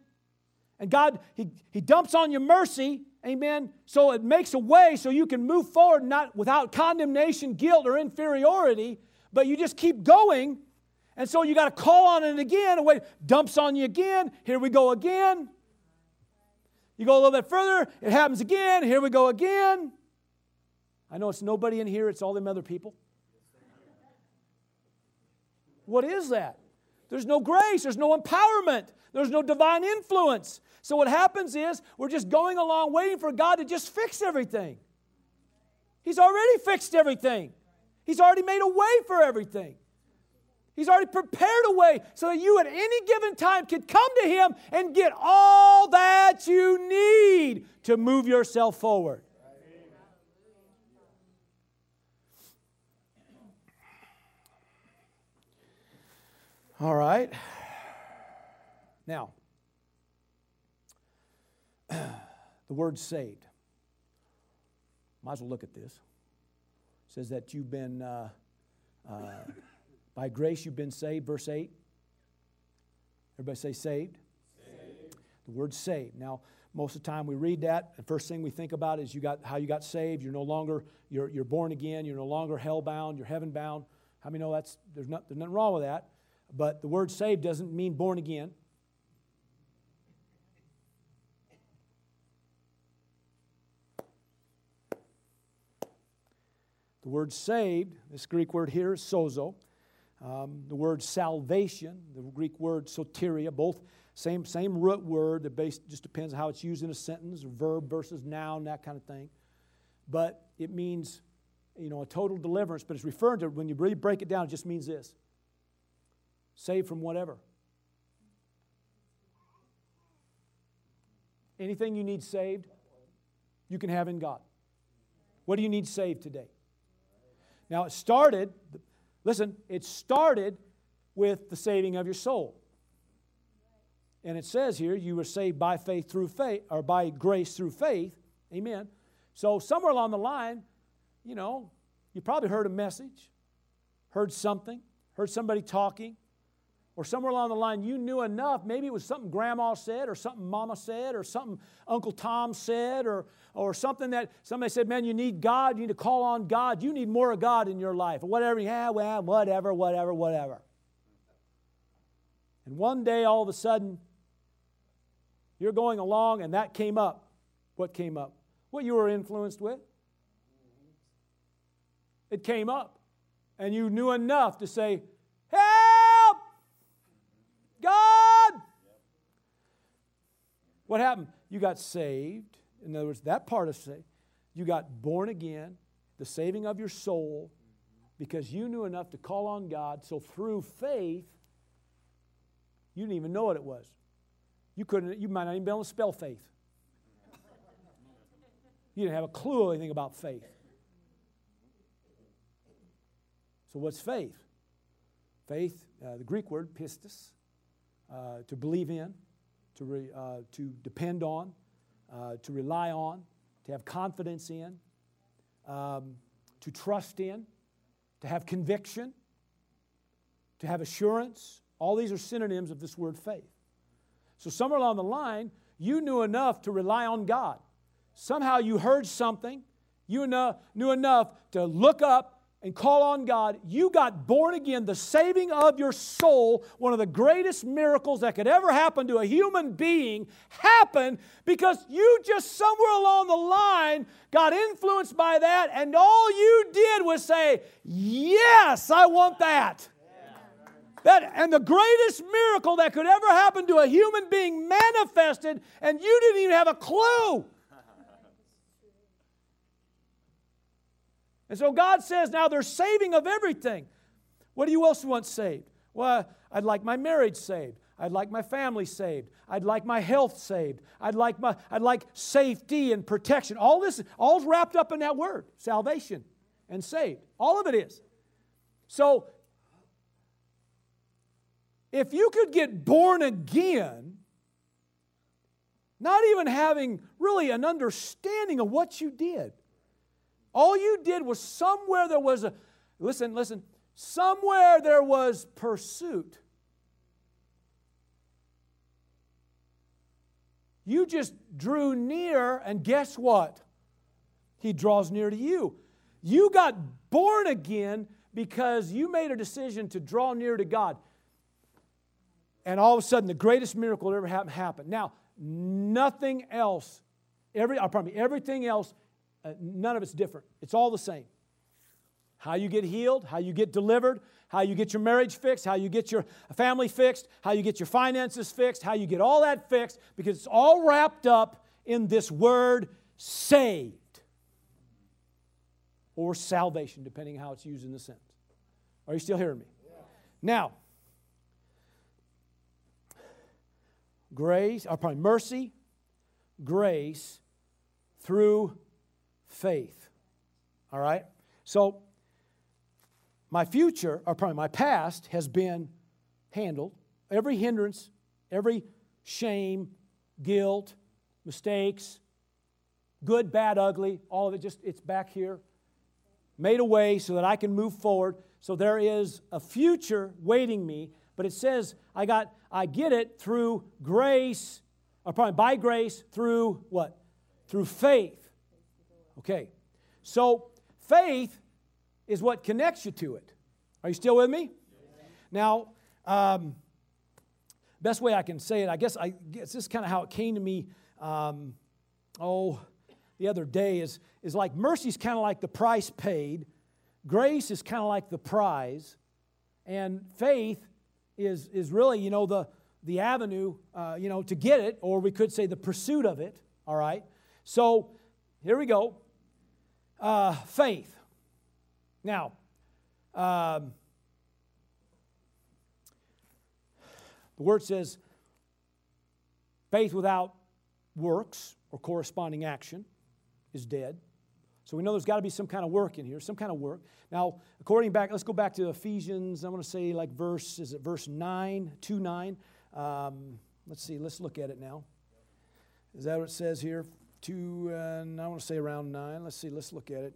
And God, he, he dumps on your mercy, amen, so it makes a way so you can move forward not without condemnation, guilt, or inferiority, but you just keep going. And so you got to call on it again, and wait, dumps on you again, here we go again. You go a little bit further, it happens again, here we go again. I know it's nobody in here, it's all them other people. What is that? There's no grace, there's no empowerment, there's no divine influence. So what happens is we're just going along waiting for God to just fix everything. He's already fixed everything. He's already made a way for everything. He's already prepared a way so that you at any given time can come to Him and get all that you need to move yourself forward. All right. Now, the word saved. Might as well look at this. It says that you've been, uh, uh, by grace, you've been saved, verse 8. Everybody say saved. saved. The word saved. Now, most of the time we read that, the first thing we think about is you got how you got saved. You're no longer, you're, you're born again, you're no longer hell bound, you're heaven bound. How many know that's there's, not, there's nothing wrong with that? But the word saved doesn't mean born again. The word saved, this Greek word here is sozo. Um, the word salvation, the Greek word soteria, both same, same root word. The base just depends on how it's used in a sentence, verb versus noun, that kind of thing. But it means, you know, a total deliverance. But it's referring to, when you really break it down, it just means this saved from whatever. Anything you need saved, you can have in God. What do you need saved today? Now, it started, listen, it started with the saving of your soul. And it says here, you were saved by faith through faith, or by grace through faith. Amen. So, somewhere along the line, you know, you probably heard a message, heard something, heard somebody talking, or somewhere along the line you knew enough. Maybe it was something grandma said or something mama said or something uncle tom said or, or something that somebody said man you need god. You need to call on god. You need more of god in your life. Or whatever. Yeah well whatever whatever whatever. And one day all of a sudden you're going along and that came up. What came up? What you were influenced with. It came up. And you knew enough to say God. What happened? You got saved. In other words, that part of say, you got born again, the saving of your soul, because you knew enough to call on God. So through faith, you didn't even know what it was. You couldn't, you might not even be able to spell faith. You didn't have a clue anything about faith. So what's faith? Faith, uh, the Greek word pistis, uh, to believe in, to, re, uh, to depend on, uh, to rely on, to have confidence in, um, to trust in, to have conviction, to have assurance. All these are synonyms of this word faith. So, somewhere along the line, you knew enough to rely on God. Somehow you heard something, you knew enough to look up and call on God, you got born again, the saving of your soul, one of the greatest miracles that could ever happen to a human being, happened because you just somewhere along the line got influenced by that, and all you did was say, Yes, I want that. That, and the greatest miracle that could ever happen to a human being manifested, and you didn't even have a clue. And so God says now there's saving of everything. What do you else want saved? Well, I'd like my marriage saved. I'd like my family saved. I'd like my health saved. I'd like my I'd like safety and protection. All this all's wrapped up in that word, salvation and saved. All of it is. So if you could get born again, not even having really an understanding of what you did. All you did was somewhere there was a listen, listen, somewhere there was pursuit. You just drew near, and guess what? He draws near to you. You got born again because you made a decision to draw near to God. And all of a sudden, the greatest miracle that ever happened happened. Now, nothing else, every, I promise everything else, uh, none of it's different. It's all the same. How you get healed, how you get delivered, how you get your marriage fixed, how you get your family fixed, how you get your finances fixed, how you get all that fixed, because it's all wrapped up in this word saved or salvation, depending how it's used in the sentence. Are you still hearing me? Yeah. Now, grace, or probably mercy, grace through faith. All right? So, my future, or probably my past, has been handled. Every hindrance, every shame, guilt, mistakes, good, bad, ugly, all of it just, it's back here. Made a way so that I can move forward. So there is a future waiting me, but it says I got, I get it through grace, or probably by grace through what? Through faith. Okay. So faith is what connects you to it. Are you still with me? Now, um, best way I can say it, I guess, I guess this is kind of how it came to me. Um, oh, the other day is is like mercy is kind of like the price paid, grace is kind of like the prize, and faith is is really you know the the avenue uh, you know to get it, or we could say the pursuit of it. All right. So here we go. Uh, faith. Now, um, the word says faith without works or corresponding action is dead. So we know there's got to be some kind of work in here, some kind of work. Now, according back, let's go back to Ephesians. I want to say like verse, is it verse 9, 2 9? Um, let's see, let's look at it now. Is that what it says here? Two, uh, I want to say around 9. Let's see, let's look at it.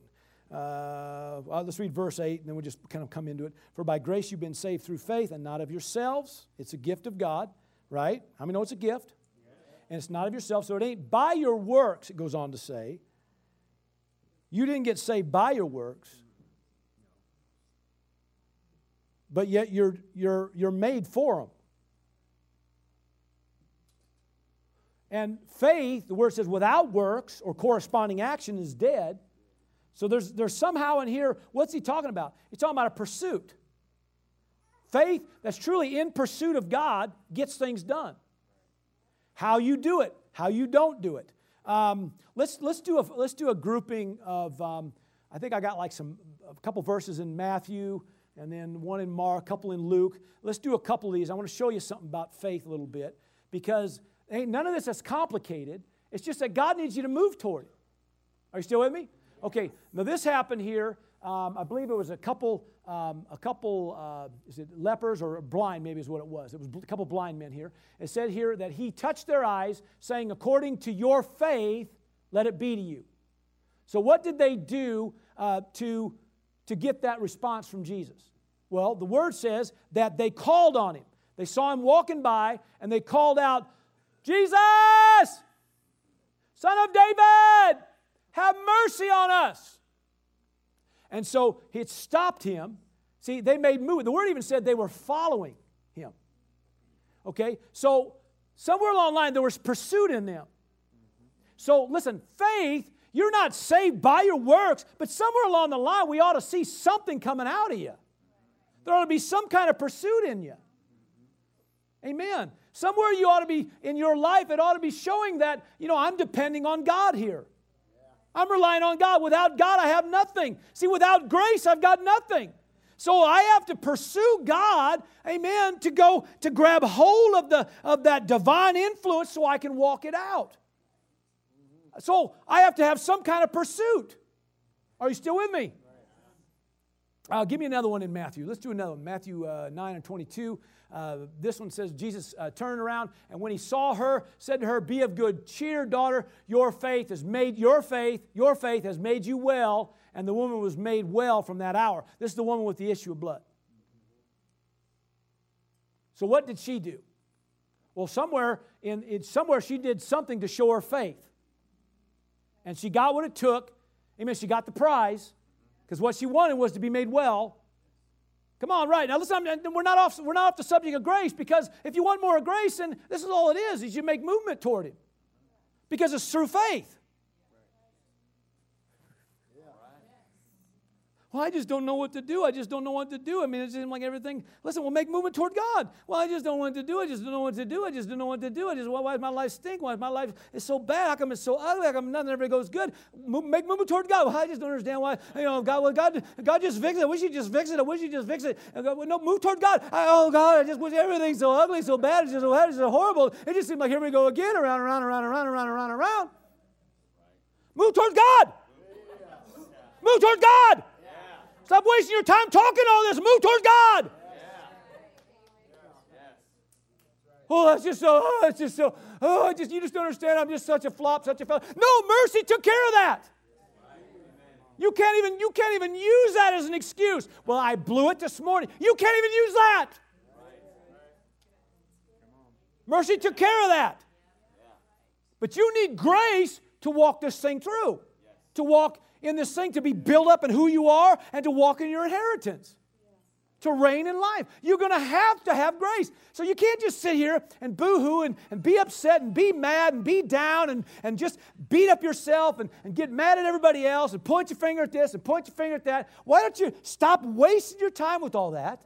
Uh, let's read verse 8 and then we'll just kind of come into it. For by grace you've been saved through faith and not of yourselves. It's a gift of God, right? How many know it's a gift? And it's not of yourself, so it ain't by your works, it goes on to say. You didn't get saved by your works, but yet you're, you're, you're made for them. And faith, the word says, without works or corresponding action is dead. So there's, there's somehow in here, what's he talking about? He's talking about a pursuit. Faith that's truly in pursuit of God gets things done. How you do it, how you don't do it. Um, let's, let's, do a, let's do a grouping of, um, I think I got like some, a couple verses in Matthew and then one in Mark, a couple in Luke. Let's do a couple of these. I want to show you something about faith a little bit because ain't none of this is complicated. It's just that God needs you to move toward it. Are you still with me? Okay, now this happened here. Um, I believe it was a couple, um, a couple, uh, is it lepers or blind? Maybe is what it was. It was a couple blind men here. It said here that he touched their eyes, saying, "According to your faith, let it be to you." So, what did they do uh, to to get that response from Jesus? Well, the word says that they called on him. They saw him walking by, and they called out, "Jesus, Son of David!" Have mercy on us. And so it stopped him. See, they made move. The word even said they were following him. Okay? So somewhere along the line, there was pursuit in them. So listen, faith, you're not saved by your works, but somewhere along the line, we ought to see something coming out of you. There ought to be some kind of pursuit in you. Amen. Somewhere you ought to be in your life, it ought to be showing that, you know, I'm depending on God here. I'm relying on God. Without God, I have nothing. See, without grace, I've got nothing. So I have to pursue God, amen, to go to grab hold of, the, of that divine influence so I can walk it out. So I have to have some kind of pursuit. Are you still with me? Uh, give me another one in Matthew. Let's do another one. Matthew uh, 9 and 22. Uh, this one says, Jesus uh, turned around, and when he saw her, said to her, Be of good cheer, daughter. Your faith has made your faith, your faith has made you well. And the woman was made well from that hour. This is the woman with the issue of blood. So what did she do? Well, somewhere in, in somewhere she did something to show her faith. And she got what it took. Amen. She got the prize because what she wanted was to be made well. Come on, right now. Listen, we're not off. We're not off the subject of grace because if you want more of grace, then this is all it is: is you make movement toward Him, because it's through faith. Well, I just don't know what to do. I just don't know what to do. I mean, it seems like everything. Listen, we'll make movement toward God. Well, I just don't know what to do. I just don't know what to do. I just don't know what to do. I just, why does my life stink? Why is my life is so bad? How come it's so ugly? How come nothing ever goes good? make movement toward God. Well, I just don't understand why. You know, God, well, God, God just fix it. I wish just fix it. I wish He just fix it. God, well, no, move toward God. I, oh God, I just wish everything's so ugly, so bad. It's just. It's so horrible. It just seems like here we go again, around, around, around, around, around, around, around. Move toward God. Move toward God. Stop wasting your time talking all this. Move towards God. Oh, that's just so, oh, that's just so, oh, I just, you just don't understand. I'm just such a flop, such a fellow. No, mercy took care of that. You can't even, you can't even use that as an excuse. Well, I blew it this morning. You can't even use that. Mercy took care of that. But you need grace to walk this thing through, to walk in this thing to be built up in who you are and to walk in your inheritance, to reign in life. You're going to have to have grace. So you can't just sit here and boo hoo and, and be upset and be mad and be down and, and just beat up yourself and, and get mad at everybody else and point your finger at this and point your finger at that. Why don't you stop wasting your time with all that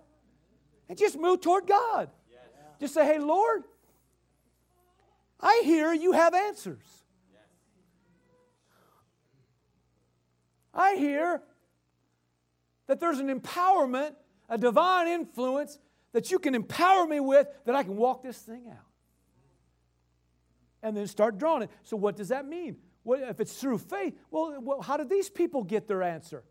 and just move toward God? Just say, hey, Lord, I hear you have answers. I hear that there's an empowerment, a divine influence that you can empower me with that I can walk this thing out. And then start drawing it. So, what does that mean? What, if it's through faith, well, well, how did these people get their answer?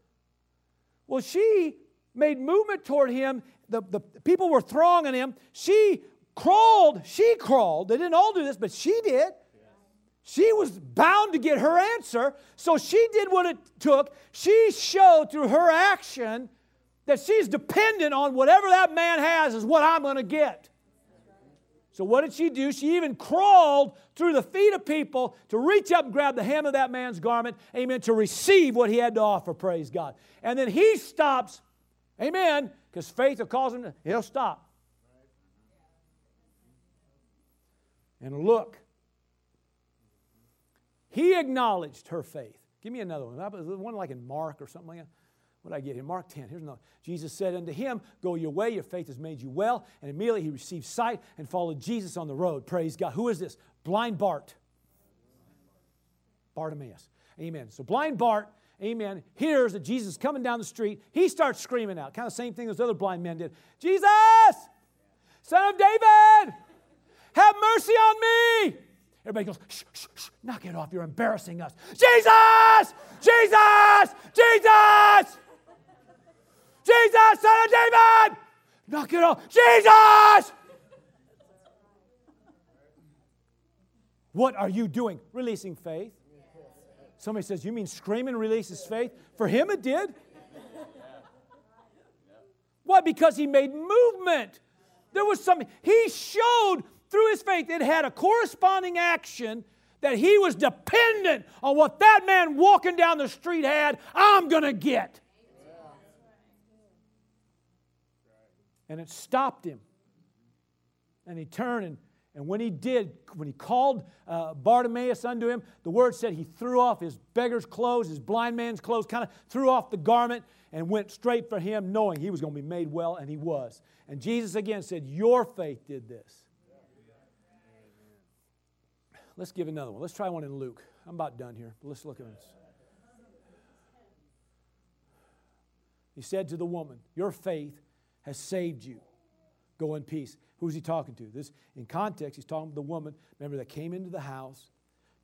Well, she made movement toward him. The, the people were thronging him. She crawled. She crawled. They didn't all do this, but she did. She was bound to get her answer, so she did what it took. She showed through her action that she's dependent on whatever that man has is what I'm going to get. So, what did she do? She even crawled through the feet of people to reach up and grab the hem of that man's garment, amen, to receive what he had to offer, praise God. And then he stops, amen, because faith will cause him to, he'll stop. And look he acknowledged her faith. Give me another one. One like in Mark or something like that. What did I get here? Mark 10. Here's another. Jesus said unto him, Go your way, your faith has made you well. And immediately he received sight and followed Jesus on the road. Praise God. Who is this? Blind Bart. Bartimaeus. Amen. So blind Bart, amen, hears that Jesus is coming down the street. He starts screaming out. Kind of same thing those other blind men did. Jesus, son of David, have mercy on me. Everybody goes, shh, shh, shh, knock it off. You're embarrassing us. Jesus! Jesus! Jesus! Jesus, son of David! Knock it off. Jesus! What are you doing? Releasing faith. Somebody says, You mean screaming releases faith? For him, it did. Why? Because he made movement. There was something. He showed through his faith, it had a corresponding action that he was dependent on what that man walking down the street had. I'm going to get. And it stopped him. And he turned, and, and when he did, when he called uh, Bartimaeus unto him, the word said he threw off his beggar's clothes, his blind man's clothes, kind of threw off the garment and went straight for him, knowing he was going to be made well, and he was. And Jesus again said, Your faith did this. Let's give another one. Let's try one in Luke. I'm about done here. Let's look at this. He said to the woman, Your faith has saved you. Go in peace. Who's he talking to? This, in context, he's talking to the woman, remember, that came into the house.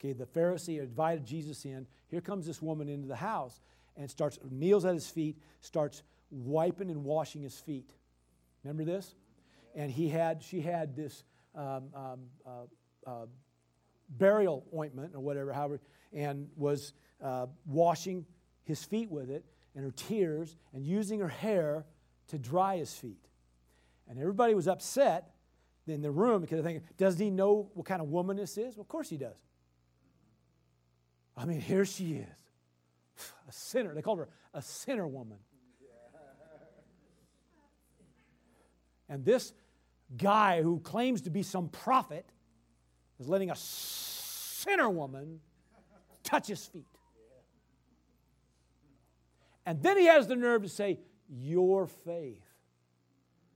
Okay, the Pharisee invited Jesus in. Here comes this woman into the house and starts, kneels at his feet, starts wiping and washing his feet. Remember this? And he had, she had this um, um, uh, uh, burial ointment or whatever, however, and was uh, washing his feet with it and her tears and using her hair to dry his feet. And everybody was upset in the room because they're thinking, does he know what kind of woman this is? Well, of course he does. I mean, here she is, a sinner. They called her a sinner woman. And this guy who claims to be some prophet is letting a sinner woman touch his feet. And then he has the nerve to say, Your faith.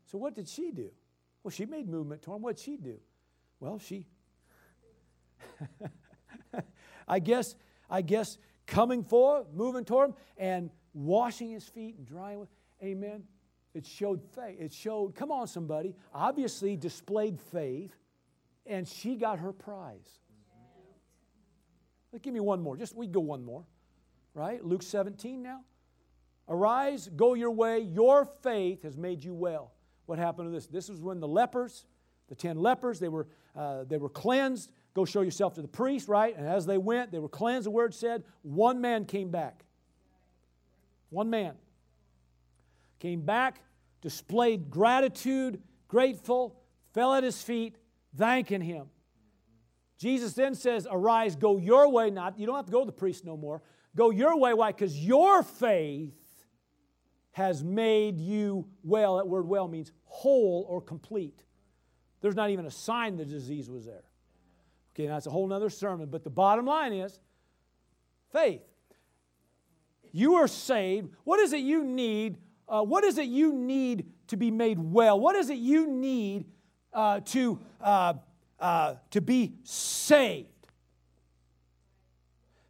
So, what did she do? Well, she made movement toward him. What did she do? Well, she, I guess, I guess, coming forward, moving toward him, and washing his feet and drying with, amen. It showed faith. It showed, come on, somebody, obviously displayed faith, and she got her prize. Give me one more. Just we go one more. Right? Luke 17 now. Arise, go your way. Your faith has made you well. What happened to this? This was when the lepers, the ten lepers, they were, uh, they were cleansed. Go show yourself to the priest, right? And as they went, they were cleansed. The word said, one man came back. One man came back, displayed gratitude, grateful, fell at his feet, thanking him. Jesus then says, Arise, go your way. Not, you don't have to go to the priest no more. Go your way. Why? Because your faith has made you well. That word well means whole or complete. There's not even a sign the disease was there. Okay, now that's a whole other sermon. But the bottom line is faith. You are saved. What is it you need? Uh, what is it you need to be made well? What is it you need uh, to uh, uh, to be saved.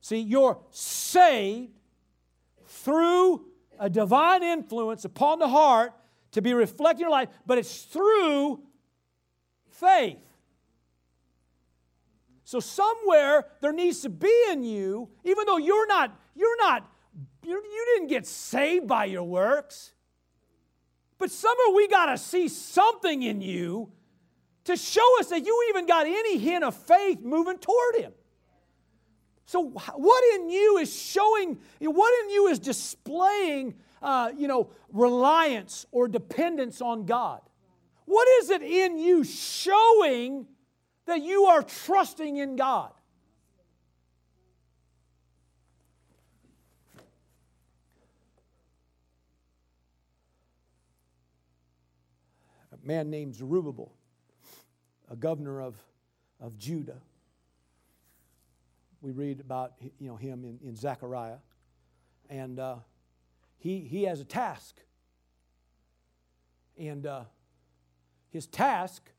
See, you're saved through a divine influence upon the heart to be reflected in your life, but it's through faith. So somewhere there needs to be in you, even though you're not, you're not, you're, you didn't get saved by your works, but somewhere we got to see something in you to show us that you even got any hint of faith moving toward Him. So, what in you is showing, what in you is displaying, uh, you know, reliance or dependence on God? What is it in you showing that you are trusting in God? A man named Zerubbabel a governor of, of Judah. We read about you know, him in, in Zechariah. And uh, he, he has a task. And uh, his task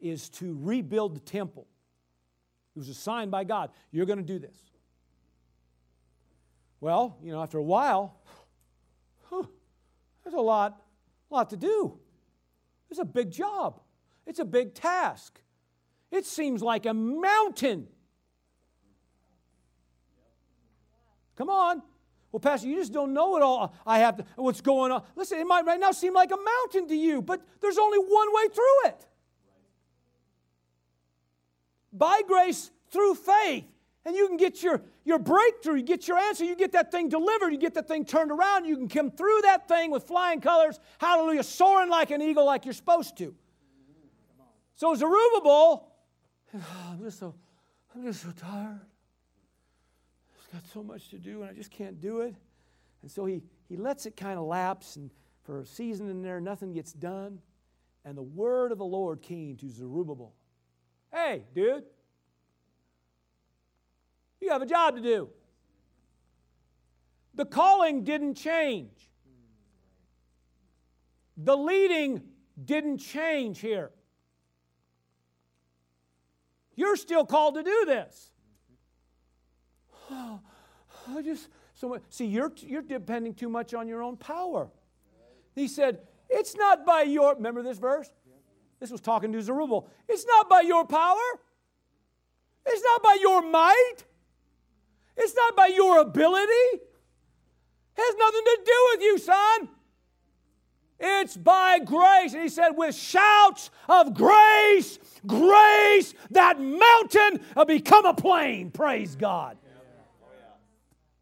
is to rebuild the temple. He was assigned by God. You're going to do this. Well, you know, after a while, huh, there's a lot, lot to do. It's a big job. It's a big task. It seems like a mountain. Come on. Well, Pastor, you just don't know it all. I have to, what's going on. Listen, it might right now seem like a mountain to you, but there's only one way through it. By grace through faith. And you can get your, your breakthrough, you get your answer, you get that thing delivered, you get that thing turned around, you can come through that thing with flying colors, hallelujah, soaring like an eagle like you're supposed to. So Zerubbabel, I'm just so, I'm just so tired. I've got so much to do and I just can't do it. And so he, he lets it kind of lapse, and for a season in there, nothing gets done. And the word of the Lord came to Zerubbabel Hey, dude, you have a job to do. The calling didn't change, the leading didn't change here. You're still called to do this. Oh, I just so much. See, you're you're depending too much on your own power. He said, It's not by your, remember this verse? This was talking to Zerubbabel. It's not by your power. It's not by your might. It's not by your ability. It has nothing to do with you, son. It's by grace. And he said, with shouts of grace, grace, that mountain will become a plain. Praise God.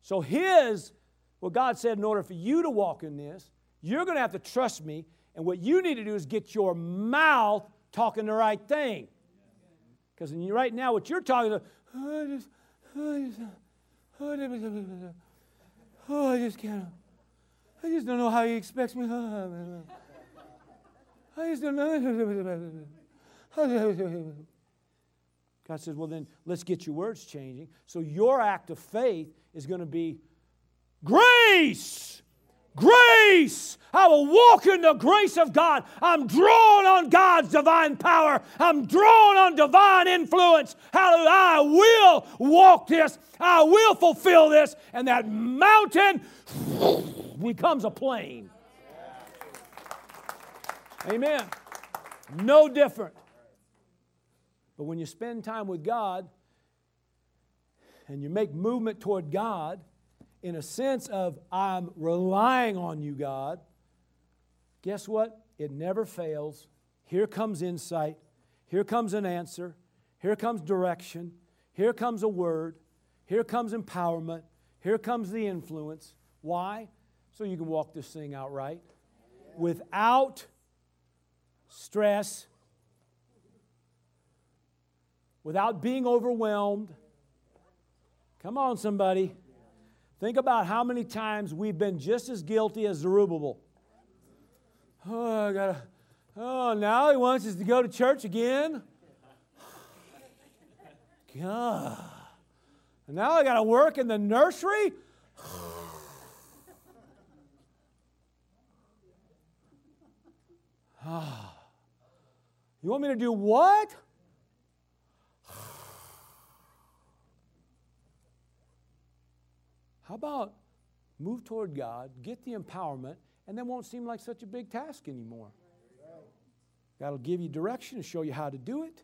So, his, what God said, in order for you to walk in this, you're going to have to trust me. And what you need to do is get your mouth talking the right thing. Because right now, what you're talking about, oh, I just, oh, I just, oh, I just can't. I just don't know how he expects me. I just don't know. God says, well, then let's get your words changing. So your act of faith is going to be grace. Grace. I will walk in the grace of God. I'm drawn on God's divine power. I'm drawn on divine influence. Hallelujah. I will walk this. I will fulfill this. And that mountain becomes a plain. Amen. No different. But when you spend time with God and you make movement toward God, in a sense of I'm relying on you, God, guess what? It never fails. Here comes insight. Here comes an answer. Here comes direction. Here comes a word. Here comes empowerment. Here comes the influence. Why? So you can walk this thing out right without stress, without being overwhelmed. Come on, somebody. Think about how many times we've been just as guilty as Zerubbabel. Oh, I gotta, oh, now he wants us to go to church again. God. And now I gotta work in the nursery. you want me to do what? How about move toward God, get the empowerment, and then won't seem like such a big task anymore? Will give you direction and show you how to do it,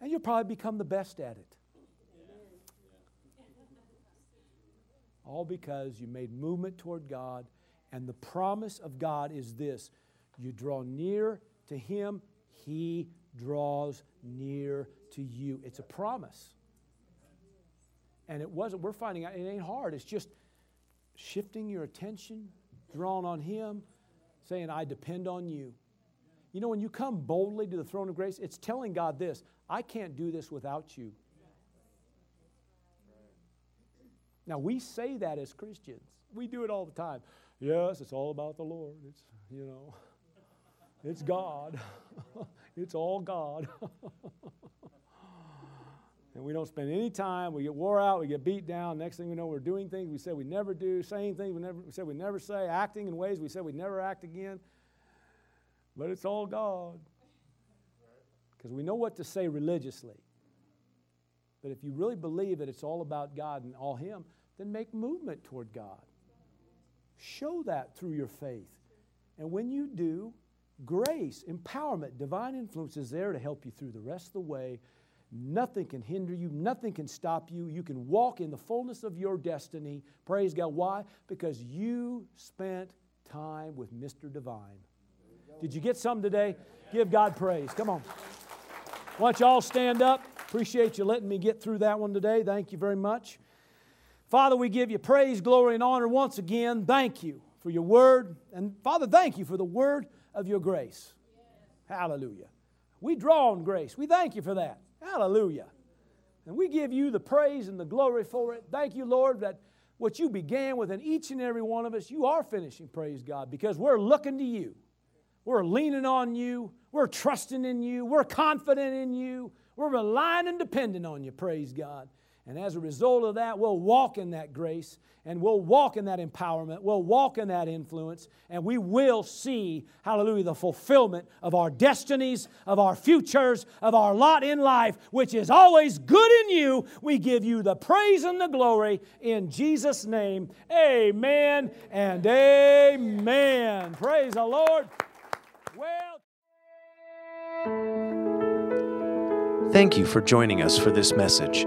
and you'll probably become the best at it. All because you made movement toward God, and the promise of God is this you draw near to Him, He draws near to you. It's a promise. And it wasn't, we're finding out it ain't hard. It's just shifting your attention, drawn on Him, saying, I depend on you. You know, when you come boldly to the throne of grace, it's telling God this I can't do this without you. Now, we say that as Christians. We do it all the time. Yes, it's all about the Lord. It's, you know, it's God. it's all God. and we don't spend any time. We get wore out. We get beat down. Next thing we know, we're doing things we said we never do, saying things we never we said we never say, acting in ways we said we never act again. But it's all God. Because we know what to say religiously. But if you really believe that it's all about God and all Him, then make movement toward God. Show that through your faith. And when you do, grace, empowerment, divine influence is there to help you through the rest of the way Nothing can hinder you, nothing can stop you. You can walk in the fullness of your destiny. Praise God. Why? Because you spent time with Mr. Divine. Did you get some today? Give God praise. Come on. Why don't you all stand up? Appreciate you letting me get through that one today. Thank you very much. Father, we give you praise, glory, and honor once again. Thank you for your word. And Father, thank you for the word of your grace. Hallelujah. We draw on grace. We thank you for that. Hallelujah. And we give you the praise and the glory for it. Thank you, Lord, that what you began within each and every one of us, you are finishing, praise God, because we're looking to you. We're leaning on you. We're trusting in you. We're confident in you. We're relying and depending on you, praise God. And as a result of that, we'll walk in that grace and we'll walk in that empowerment. We'll walk in that influence and we will see, hallelujah, the fulfillment of our destinies, of our futures, of our lot in life, which is always good in you. We give you the praise and the glory in Jesus' name. Amen and amen. Praise the Lord. Well, Thank you for joining us for this message.